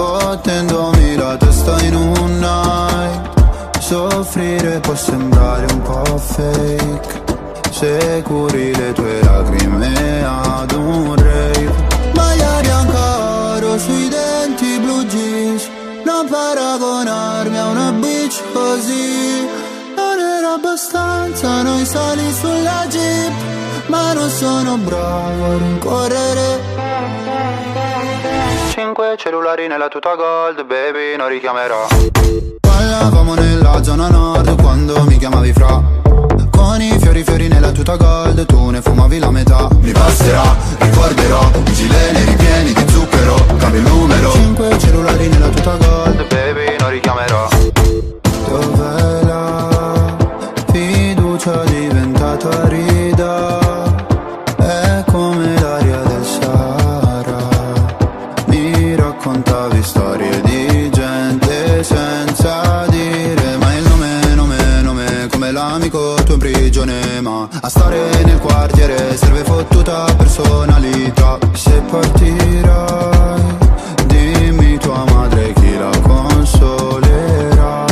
Fottendomi la testa in un night. Soffrire può sembrare un po' fake. Se curi le tue lacrime ad un rave. Maglia bianca sui denti blu jeans. Non paragonarmi a una bitch così. Non era abbastanza noi sali sulla jeep. Ma non sono bravo a rincorrere Cinque cellulari nella tuta gold, baby, non richiamerò. Ballavamo nella zona nord quando mi chiamavi fra. Con i fiori fiori nella tuta gold, tu ne fumavi la metà. Mi basterà, ricorderò, i gileni ripieni di zucchero, cambio il numero. Cinque cellulari nella tuta gold, baby, non richiamerò. Dov'è la fottuta personalità. Se partirai dimmi tua madre chi la consolerà.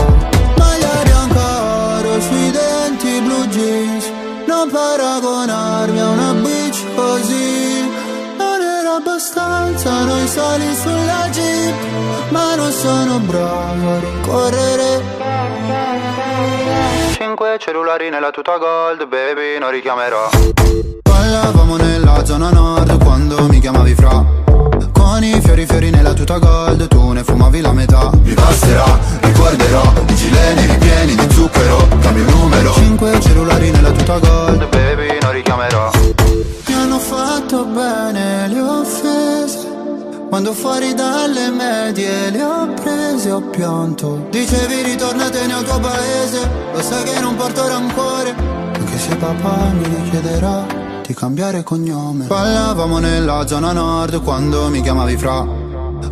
Maglia bianca oro sui denti blu jeans. Non paragonarmi a una bitch così. Non era abbastanza noi sali sulla jeep. Ma non sono bravo a rincorrere. Cinque cellulari nella tuta gold, baby, non richiamerò Ballavamo nella zona nord quando mi chiamavi fra. Con i fiori fiori nella tuta gold, tu ne fumavi la metà. Mi basterà, ricorderò, i gileni ripieni di zucchero, cambio il numero. Cinque cellulari nella tuta gold, baby, non richiamerò. Mi hanno fatto bene, le ho offese. Quando fuori dalle medie le ho prese, ho pianto. Dicevi ritornatene al tuo paese. Lo sai che non porto rancore Anche se papà mi richiederà di cambiare cognome. Ballavamo nella zona nord quando mi chiamavi fra.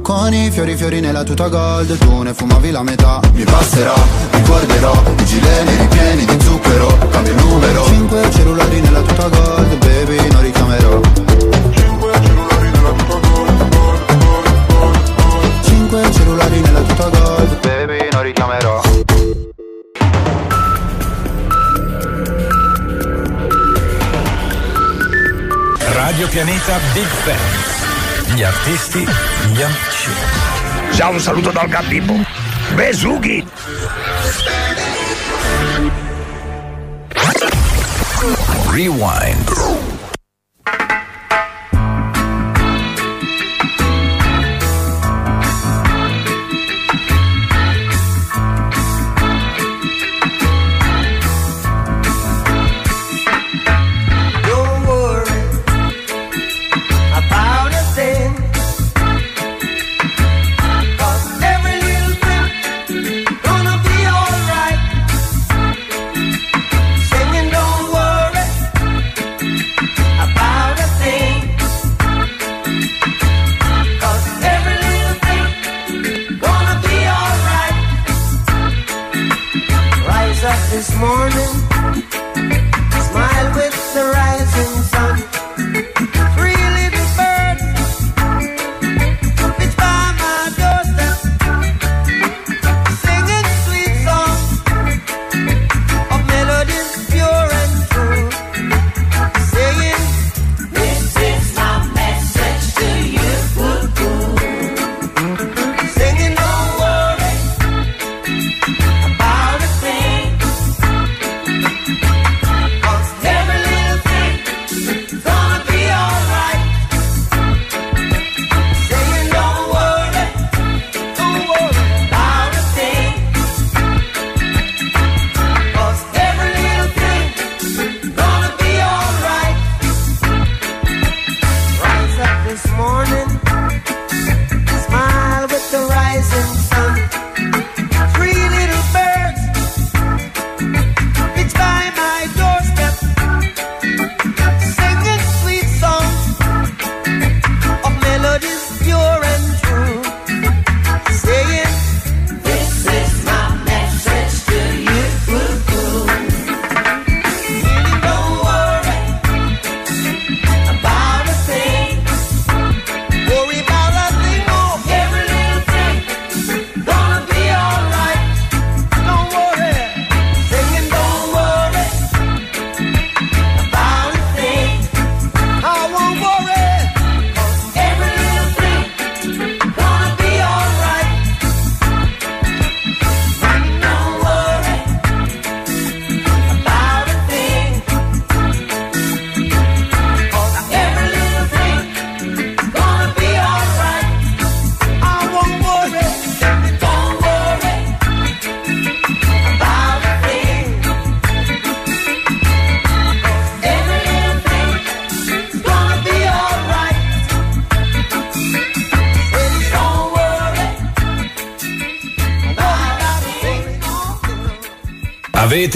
Con i fiori fiori nella tuta gold Tu ne fumavi la metà. Mi passerà, ricorderò I gileni ripieni di zucchero Cambio il numero. Cinque cellulari nella tuta gold Baby, non richiamerò. Cinque cellulari nella tuta gold Baby, non richiamerò Radio Pianeta Big Bang. Gli artisti, gli amici. Ciao, un saluto dal Gabibbo. Besughi! Rewind.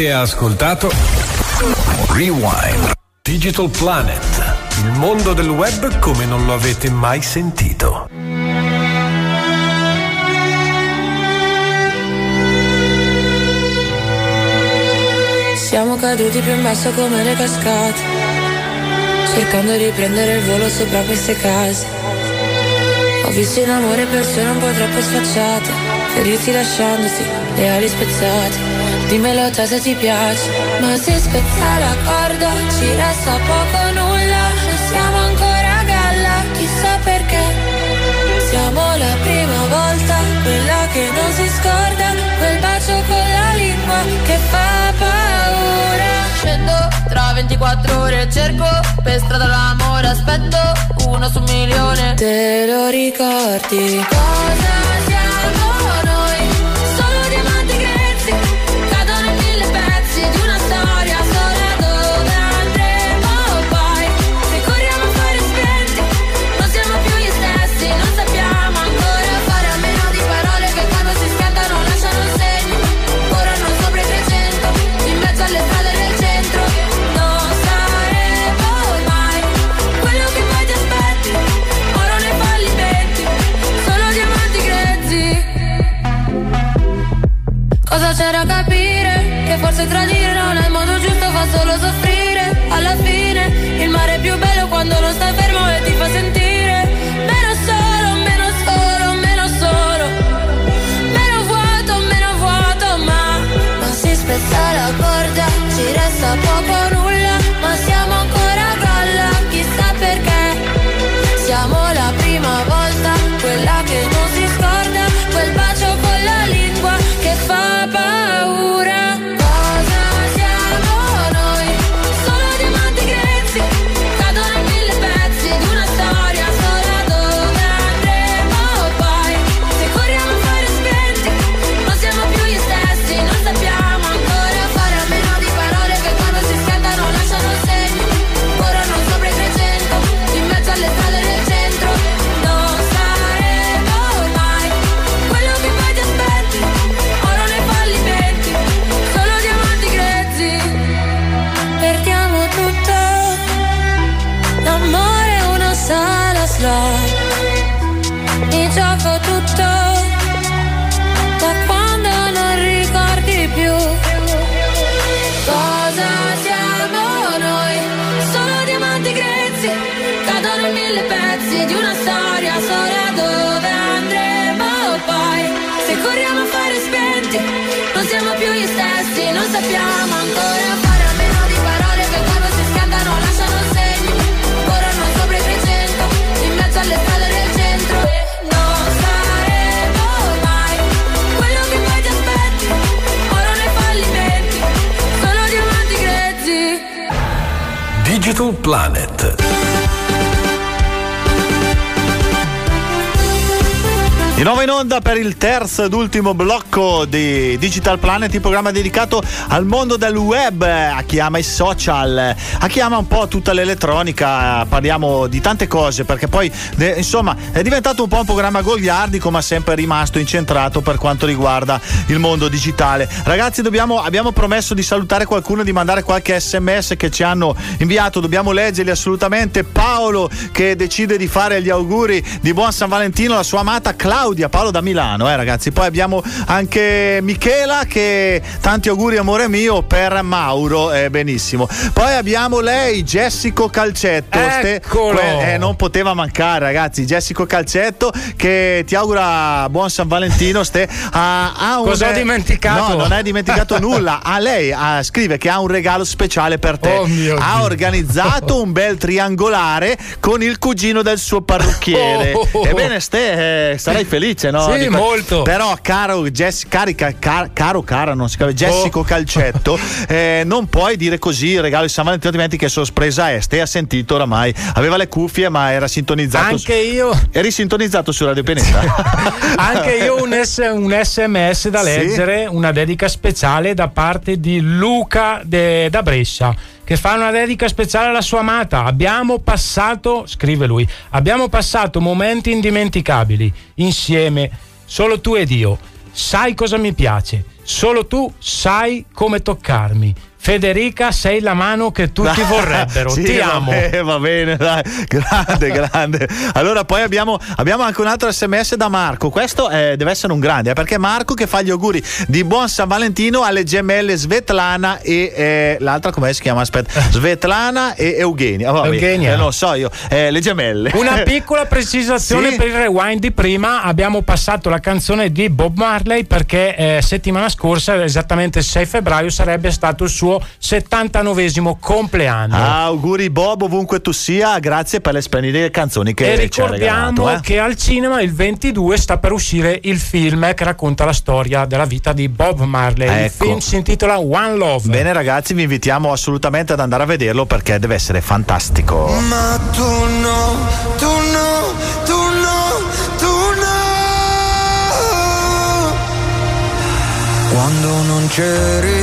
Avete ascoltato Rewind Digital Planet. Il mondo del web come non lo avete mai sentito. Siamo caduti più in basso come le cascate, cercando di prendere il volo sopra queste case. Ho visto in amore persone un po' troppo sfacciate, ferirsi lasciandoti, le ali spezzate. Dimmelo te se ti piace, ma se spezza la corda ci resta poco o nulla, non siamo ancora a galla, chissà perché. Siamo la prima volta, quella che non si scorda, quel bacio con la lingua che fa paura. Scendo tra 24 ore, cerco per strada l'amore, aspetto uno su un milione. Te lo ricordi? Cosa siamo C'è da capire? Che forse tradire non è il modo giusto, fa solo soffrire. Alla fine il mare è più bello quando non sta fermo terzo ed ultimo blocco di Digital Planet, il programma dedicato al mondo del web, a chi ama i social, a chi ama un po' tutta l'elettronica, parliamo di tante cose perché poi insomma è diventato un po' un programma goliardico ma sempre rimasto incentrato per quanto riguarda il mondo digitale. Ragazzi dobbiamo, abbiamo promesso di salutare qualcuno, di mandare qualche sms che ci hanno inviato, dobbiamo leggerli assolutamente. Paolo che decide di fare gli auguri di buon San Valentino alla sua amata Claudia. Paolo da Milano, eh ragazzi. Poi abbiamo anche Michela che tanti auguri amore mio per Mauro, eh, benissimo. Poi abbiamo lei, Jessico Calcetto. Eccolo. que- eh, non poteva mancare, ragazzi. Jessico Calcetto che ti augura buon San Valentino. Ste- ha, ha un Cosa ho dimenticato? No, non hai dimenticato nulla. A lei ah, scrive che ha un regalo speciale per te. Oh, ha organizzato un bel triangolare con il cugino del suo parrucchiere. Oh, oh, oh. Ebbene, Ste, eh, sarai felice, no? Sì, Di molto. Però, caro Jess, carica, car- caro, cara, non si chiama Oh. Jessico Calcetto, eh, non puoi dire così il regalo di San Valentino, altrimenti che sorpresa è. Ste ha sentito oramai. Aveva le cuffie, ma era sintonizzato. Anche io. Eri sintonizzato su Radio Pianeta. Anche io un, S- un sms da Sì? leggere, una dedica speciale da parte di Luca de- da Brescia che fa una dedica speciale alla sua amata. Abbiamo passato, scrive lui, abbiamo passato momenti indimenticabili insieme, solo tu ed io. sai cosa mi piace. Solo tu sai come toccarmi. Federica, sei la mano che tutti vorrebbero. sì, Ti amo. bene, va bene, dai. Grande, grande. Allora, poi abbiamo, abbiamo anche un altro sms da Marco. Questo eh, deve essere un grande, eh, perché è Marco che fa gli auguri di buon San Valentino alle gemelle Svetlana e eh, l'altra, come si chiama? Aspetta, Svetlana e Eugenia. Vabbè, Eugenia. eh, non so io, eh, le gemelle. Una piccola precisazione Sì? per il rewind di prima, abbiamo passato la canzone di Bob Marley perché eh, settimana scorsa, esattamente il 6 febbraio, sarebbe stato il suo 79esimo compleanno. Ah, auguri Bob ovunque tu sia, grazie per le splendide canzoni che e ricordiamo regalato. eh. che al cinema il 22 sta per uscire il film che racconta la storia della vita di Bob Marley. Il Ecco. film si intitola One Love. Bene ragazzi, vi invitiamo assolutamente ad andare a vederlo perché deve essere fantastico. Ma tu no, tu no, tu no, tu no. Quando non c'eri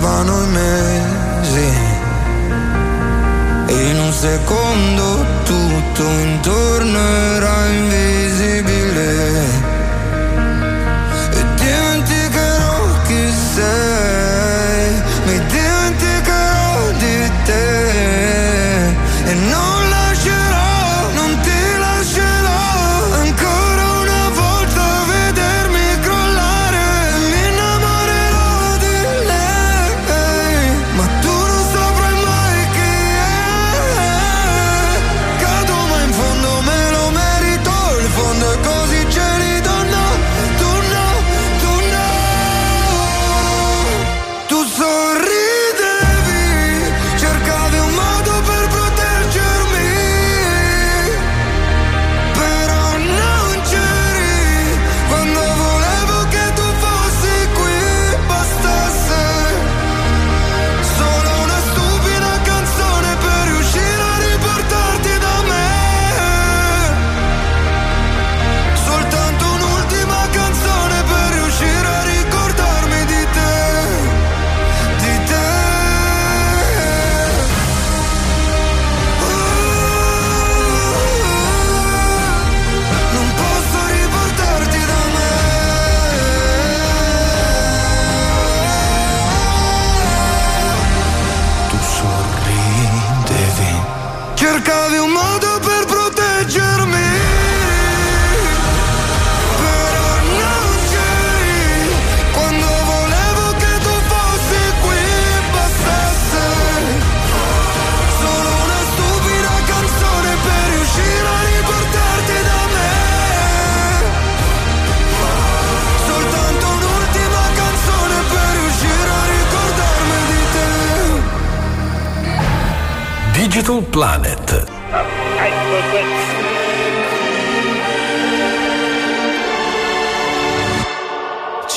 passavano i mesi. E in un secondo tutto intorno era invisibile.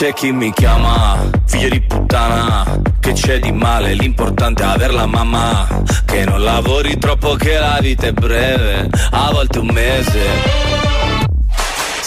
C'è chi mi chiama, figlio di puttana, che c'è di male, l'importante è averla mamma, che non lavori troppo che la vita è breve, a volte un mese.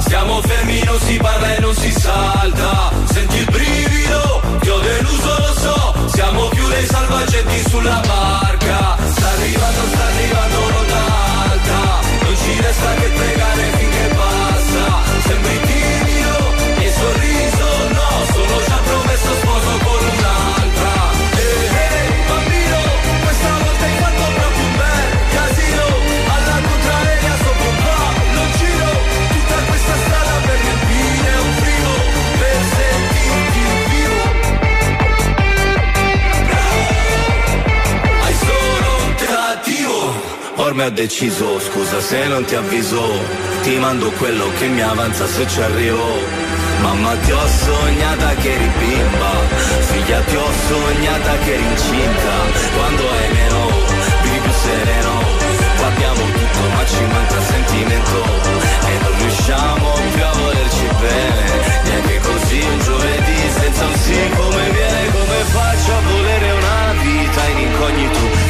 alta Stiamo fermi, non si parla e non si salta. Senti il brivido, ti ho deluso, lo so. Siamo più dei salvaggetti sulla barca. Sta arrivando, sta Ormai ho deciso, scusa se non ti avviso Ti mando quello che mi avanza se ci arrivo. Mamma ti ho sognata che eri bimba Figlia ti ho sognata che eri incinta. Quando hai meno, vivi più sereno. Qua abbiamo tutto ma ci manca sentimento. E non riusciamo più a volerci bene. Neanche così un giovedì senza un sì come viene Come faccio a volere una vita in incognito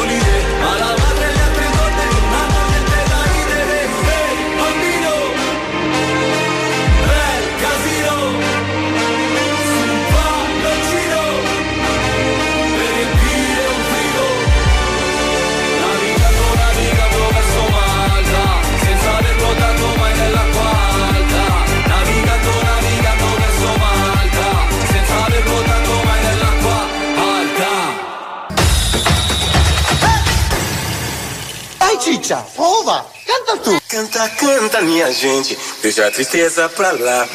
canta canta minha gente, deixa a tristeza pra lá.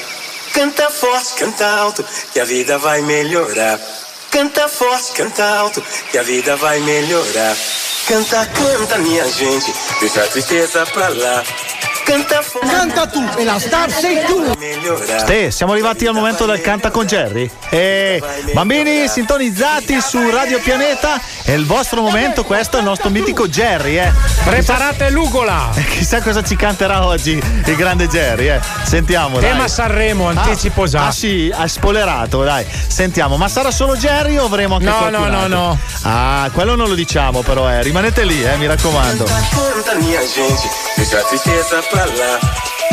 Canta forte, canta alto, que a vida vai melhorar. Canta forte, canta alto, que a vida vai melhorar. Canta, canta minha gente, deixa a tristeza pra lá. Canta tu e la star sei tu. Ste, siamo arrivati al momento del canta con Jerry. E bambini sintonizzati su Radio Pianeta. È il vostro momento, questo è il nostro mitico Jerry, eh. Preparate l'ugola. Chissà cosa ci canterà oggi il grande Jerry, eh. Sentiamo, dai. Tema Sanremo, anticipo ah, già. Ah sì, ha spoilerato, dai. Sentiamo, ma sarà solo Jerry o avremo anche No, qualcun no, no, altro? no. Ah, quello non lo diciamo però, eh. Rimanete lì, eh, mi raccomando. Deixa a tristeza pra lá.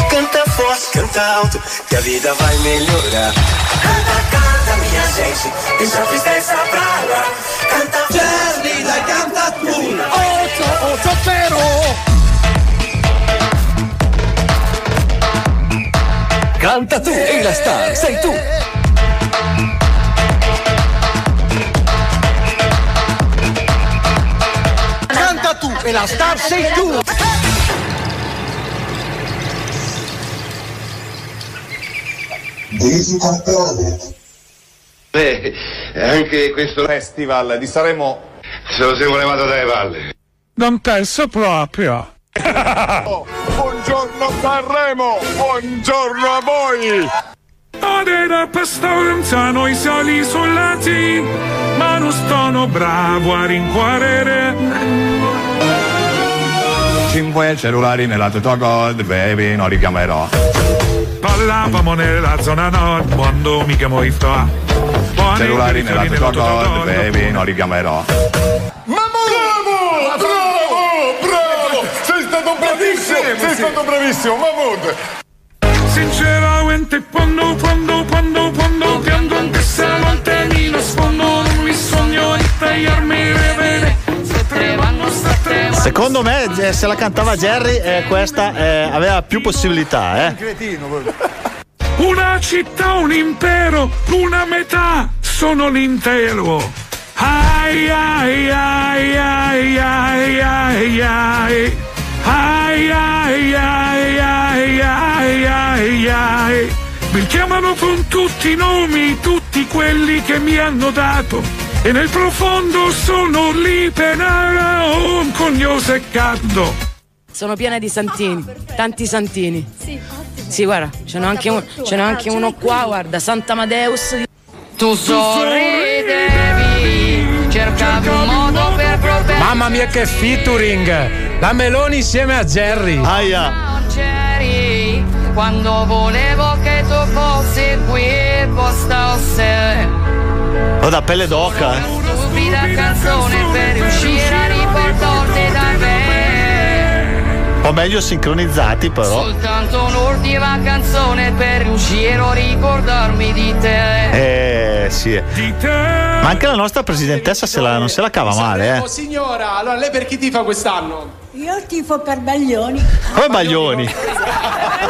Canta forte, canta alto, que a vida vai melhorar. Canta, canta minha gente, deixa a tristeza pra lá. Canta Jerry, dai canta tu. Otto, otto, zero. Canta tu e la star sei tu. Canta tu e la star sei tu. Beh, anche questo festival di Sanremo se lo siamo levato dalle palle. Non penso proprio. Buongiorno Sanremo, buongiorno a voi. Adera pastoranza noi sali isolati, ma non sono bravo a rincuorere. Cinque cellulari nella tua gold, baby, non li chiamerò. Parlavamo nella zona nord quando mi chiamo Ifta. Cellulari nella tua gold, baby, non li chiamerò. Bravo! Bravo, bravo! Sei stato bravissimo, sei stato bravissimo, Mahmood! Sinceramente quando, quando, quando, quando piango anche se a volte mi nascondo Non mi sogno di tagliarmi le vene Secondo me, eh, se la cantava Jerry, eh, questa eh, aveva più possibilità, eh. cretino Una città, un impero, una metà sono l'intero. Ai ai ai ai ai ai ai. Ai ai ai ai ai ai ai. Mi chiamano con tutti i nomi, tutti quelli che mi hanno dato. E nel profondo sono lì per un cogno seccato. Sono piena di santini, tanti santini. Sì, guarda, ce n'è anche, un- ce n'è anche uno qua, guarda, Sant'Amadeus. Tu sorridevi, cercavi un modo per proteggere. Mamma mia che featuring! La Meloni insieme a Jerry. Aia. c'eri quando volevo che tu fossi qui e bastasse. Ho da pelle d'oca, eh. Stupida canzone per riuscire a riportarti da me. Un po' meglio sincronizzati, però. Soltanto un'ultima canzone per riuscire a ricordarmi di te. Eh, sì. Ma anche la nostra presidentessa se la- non se la cava male, Oh eh. signora, allora lei per chi tifa quest'anno? Io tifo per Baglioni. Come Baglioni?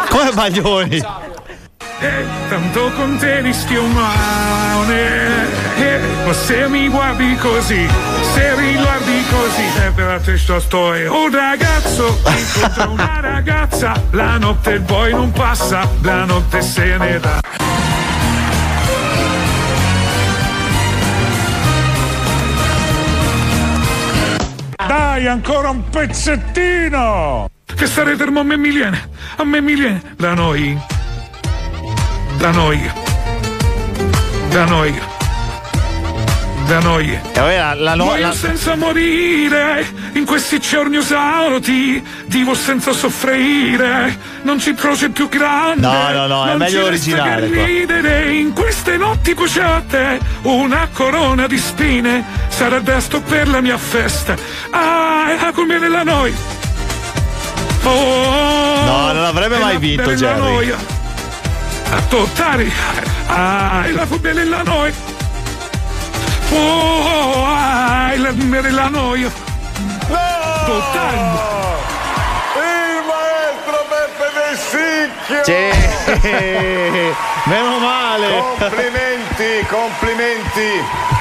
Come Baglioni? Tanto con te rischio male. Eh, Ma se mi guardi così Se mi guardi così È per te sto storia Un ragazzo. Incontra una ragazza La notte poi non passa La notte se ne va. Dai, ancora un pezzettino! Che stare fermo a me mi viene, a me mi viene la noia, la noia, la noia, la noia. E poi la, no- Muoio la- senza morire, in questi giorni usati, vivo senza soffrire, non ci croce più grande. No, no, no, è meglio l'originale, qua. ridere in queste notti cuciate, una corona di spine, sarà desto per la mia festa. Ah, come nella noia. Oh, No, non avrebbe mai vinto, Jerry. noia. A tottare, ah, la bella noia. Oh, ah, la bella noia. Tottare. Il maestro Peppe Vessicchio! Sì, meno male. Complimenti, complimenti!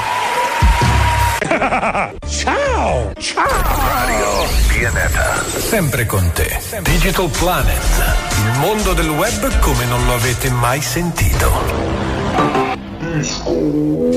Ciao! Ciao! Radio Pianeta. Sempre con te. Digital Planet. Il mondo del web come non lo avete mai sentito. Digital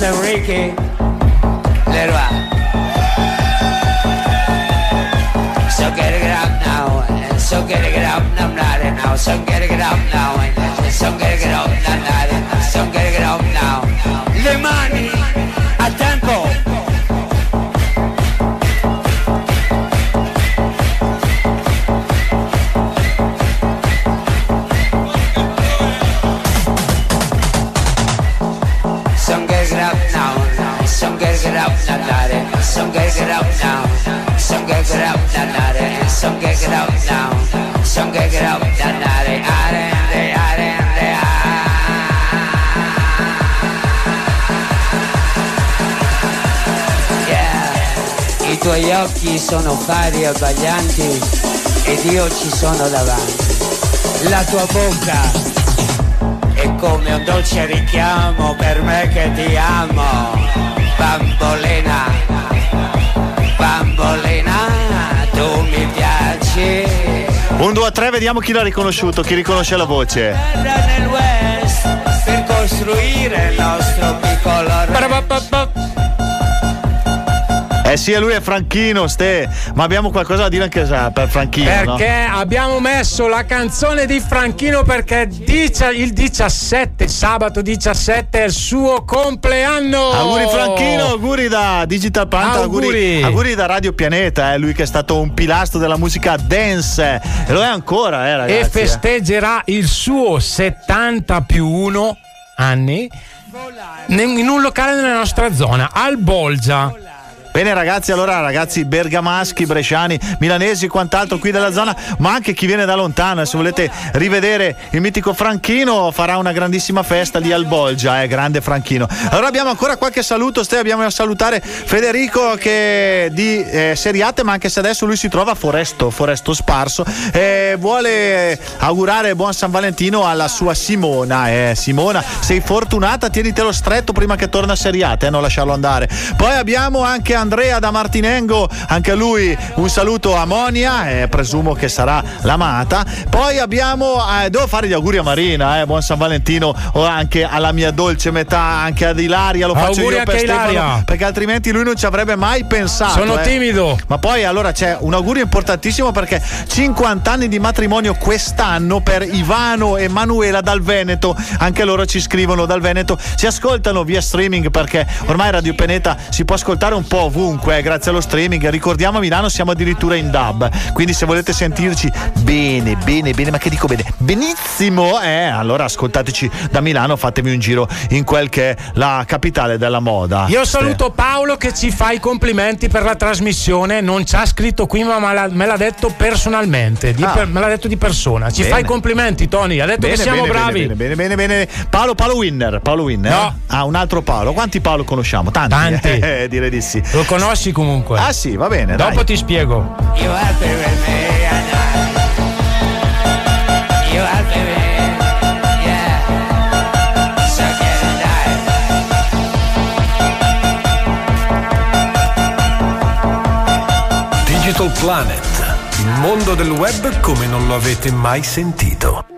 listen Ricky, Leroy. So get it up now, and so get it up now, not now, so get it up now, and so get it up now, not now. so get it up now. Le occhi sono fari abbaglianti ed io ci sono davanti. La tua bocca è come un dolce richiamo per me che ti amo, bambolina, bambolina, tu mi piaci. Un, due, tre, vediamo chi l'ha riconosciuto, chi riconosce la voce. Per costruire il nostro piccolo re. Eh sì, lui è Franchino, Ste. Ma abbiamo qualcosa da dire anche per Franchino. no? Perché abbiamo messo la canzone di Franchino perché il 17, sabato 17 è il suo compleanno. Auguri Franchino, auguri da Digital Plant, auguri. Auguri. auguri da Radio Pianeta, eh, lui che è stato un pilastro della musica dance. E lo è ancora, eh, ragazzi. e eh. festeggerà il suo 70 più 1 anni in un locale nella nostra zona, al Bolgia. Bene ragazzi, allora ragazzi bergamaschi, bresciani, milanesi e quant'altro qui della zona, ma anche chi viene da lontano, e se volete rivedere il mitico Franchino farà una grandissima festa lì al Bolgia, eh, grande Franchino. Allora abbiamo ancora qualche saluto, Ste, abbiamo da salutare Federico che di eh, Seriate, ma anche se adesso lui si trova a Foresto, Foresto Sparso, eh, vuole augurare buon San Valentino alla sua Simona. Eh, Simona, sei fortunata, tienitelo stretto prima che torna a Seriate, eh, non lasciarlo andare. Poi abbiamo anche Andrea da Martinengo, anche a lui un saluto a Monia, eh, presumo che sarà l'amata. Poi abbiamo, eh, devo fare gli auguri a Marina, eh, buon San Valentino, o anche alla mia dolce metà, anche ad Ilaria, lo faccio Auguri io per Stefano, Ilaria. perché altrimenti lui non ci avrebbe mai pensato. Sono eh. timido. Ma poi allora c'è un augurio importantissimo perché 50 anni di matrimonio quest'anno per Ivano e Manuela dal Veneto. Anche loro ci scrivono dal Veneto. Si ascoltano via streaming perché ormai Radio Peneta si può ascoltare un po' ovunque eh, grazie allo streaming. Ricordiamo a Milano siamo addirittura in dub. Quindi se volete sentirci bene, bene, bene, ma che dico bene? Benissimo, eh, allora ascoltateci da Milano, fatevi un giro in quel che è la capitale della moda. Io saluto Paolo che ci fa i complimenti per la trasmissione, non ci ha scritto qui ma me l'ha, detto personalmente, Ah. per- me l'ha detto di persona. Ci Bene. fa i complimenti Tony, ha detto Bene, che siamo bene, bravi. Bene, bene, bene, bene. Paolo, Paolo Winner. Paolo Winner. No. Ah, un altro Paolo. Quanti Paolo conosciamo? Tanti. Tanti. Eh, direi di sì. Lo conosci comunque. Ah sì, va bene. Dopo dai. ti spiego. You. Digital Planet, il mondo del web come non lo avete mai sentito.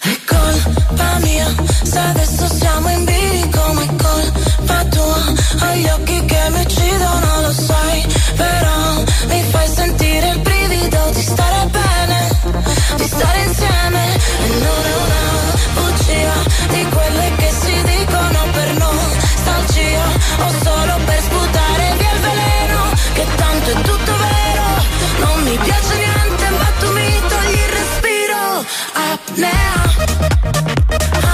È colpa mia se adesso siamo in bilico ma è colpa tua. Ho gli occhi che mi uccidono lo sai Però mi fai sentire il brivido di stare bene Di stare insieme. E non è una bugia Di quelle che now.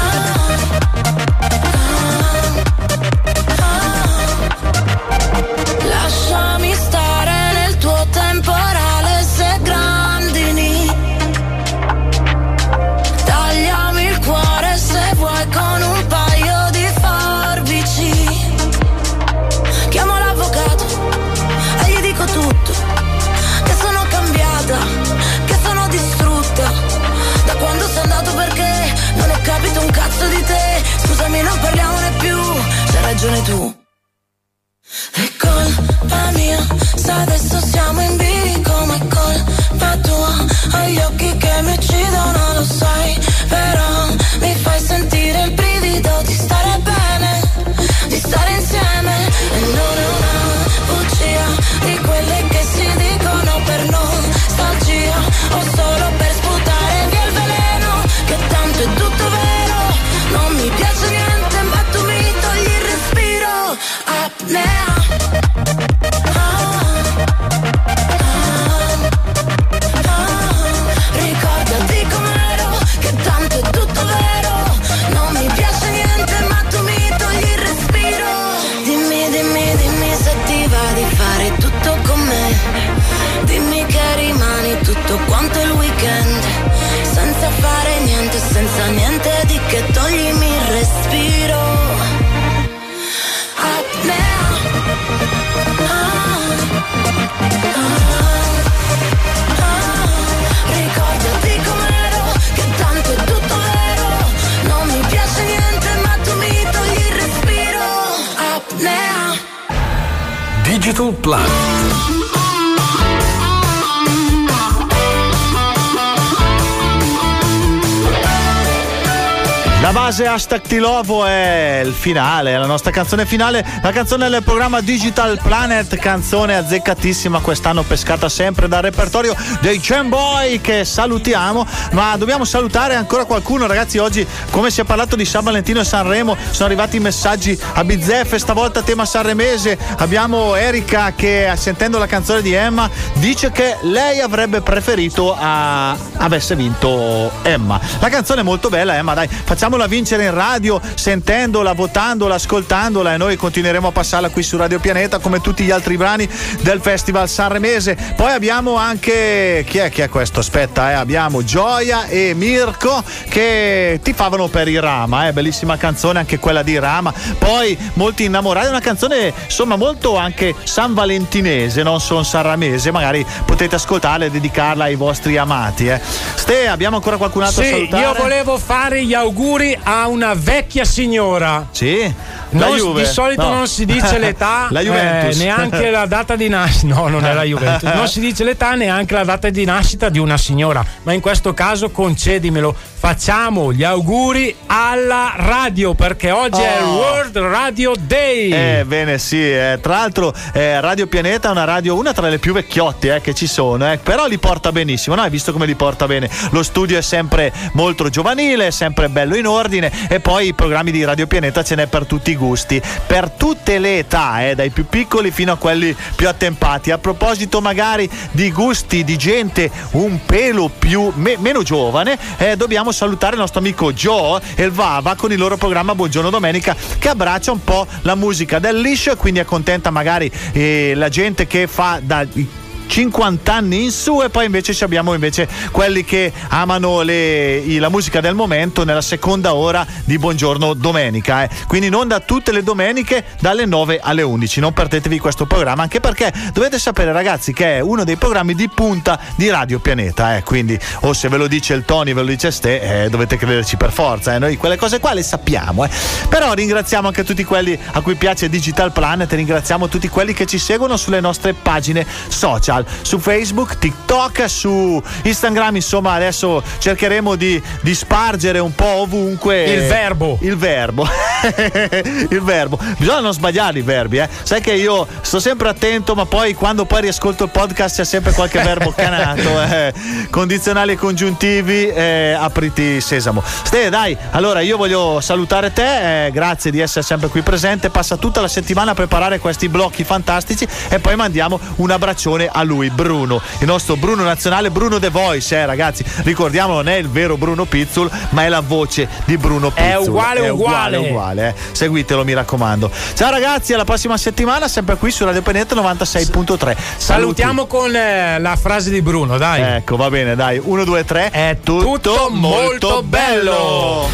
Ragione tu. È colpa mia se adesso siamo in bilico ma è colpa tua. Ho gli occhi che mi uccidono lo sai Però Digital Planet. La base hashtag Tilovo è il finale, è la nostra canzone finale, la canzone del programma Digital Planet, canzone azzeccatissima quest'anno pescata sempre dal repertorio dei Jam Boy che salutiamo, ma dobbiamo salutare ancora qualcuno ragazzi, oggi come si è parlato di San Valentino e Sanremo sono arrivati i messaggi a bizzeffe, stavolta tema sanremese, abbiamo Erika che sentendo la canzone di Emma dice che lei avrebbe preferito a... avesse vinto Emma. La canzone è molto bella Emma, dai, facciamola vincere in radio, sentendola, votandola, ascoltandola e noi continueremo a passarla qui su Radio Pianeta come tutti gli altri brani del Festival Sanremese. Poi abbiamo anche chi è, chi è questo? Aspetta, eh, abbiamo Gioia e Mirko che ti favano per i Rama, eh, bellissima canzone anche quella di Rama. Poi molti innamorati, una canzone insomma molto anche san valentinese, non solo sanramese, magari potete ascoltarla e dedicarla ai vostri amati. Eh. Ste, abbiamo ancora qualcun altro Sì, da salutare? io volevo fare gli auguri a una vecchia signora. Sì? La Non- Juve? di solito No. non si dice l'età, La Juventus. eh, neanche la data di nascita. No, non è la Juventus. Non si dice l'età, neanche la data di nascita di una signora. Ma in questo caso concedimelo. Facciamo gli auguri alla radio perché oggi è il Oh. World Radio Day. Eh, bene, sì. eh. Tra l'altro, eh, Radio Pianeta è una radio, una tra le più vecchiotte eh, che ci sono, eh, però li porta benissimo. No? Hai visto come li porta bene? Lo studio è sempre molto giovanile, è sempre bello in ordine. E poi i programmi di Radio Pianeta ce n'è per tutti i gusti, per tutte le età, eh, dai più piccoli fino a quelli più attempati. A proposito, magari di gusti di gente un pelo più me- meno giovane, eh, dobbiamo salutare il nostro amico Joe e il Vava con il loro programma Buongiorno Domenica che abbraccia un po' la musica del liscio e quindi accontenta magari eh, la gente che fa da 50 anni in su e poi invece abbiamo invece quelli che amano le- la musica del momento nella seconda ora di Buongiorno Domenica eh. quindi non da tutte le domeniche dalle 9 alle 11 non perdetevi questo programma anche perché dovete sapere ragazzi che è uno dei programmi di punta di Radio Pianeta eh. quindi o se ve lo dice il Tony ve lo dice Ste eh, dovete crederci per forza eh. noi quelle cose qua le sappiamo eh. però ringraziamo anche tutti quelli a cui piace Digital Planet ringraziamo tutti quelli che ci seguono sulle nostre pagine social su Facebook, TikTok, su Instagram insomma adesso cercheremo di, di spargere un po' ovunque Il verbo. il verbo il verbo bisogna non sbagliare i verbi eh. sai che io sto sempre attento ma poi quando poi riascolto il podcast c'è sempre qualche verbo canato eh. condizionali e congiuntivi eh, apriti sesamo Ste dai allora io voglio salutare te eh, grazie di essere sempre qui presente passa tutta la settimana a preparare questi blocchi fantastici e poi mandiamo un abbraccione a lui Bruno il nostro Bruno nazionale Bruno The Voice eh, ragazzi ricordiamolo non è il vero Bruno Pizzul ma è la voce di Bruno Pizzul È uguale, è uguale. uguale, uguale, eh. seguitelo mi raccomando ciao ragazzi alla prossima settimana sempre qui su Radio Pianeta 96.3 Saluti. Salutiamo con eh, la frase di Bruno, dai. ecco va bene dai 1 2 3 è tutto, molto molto bello.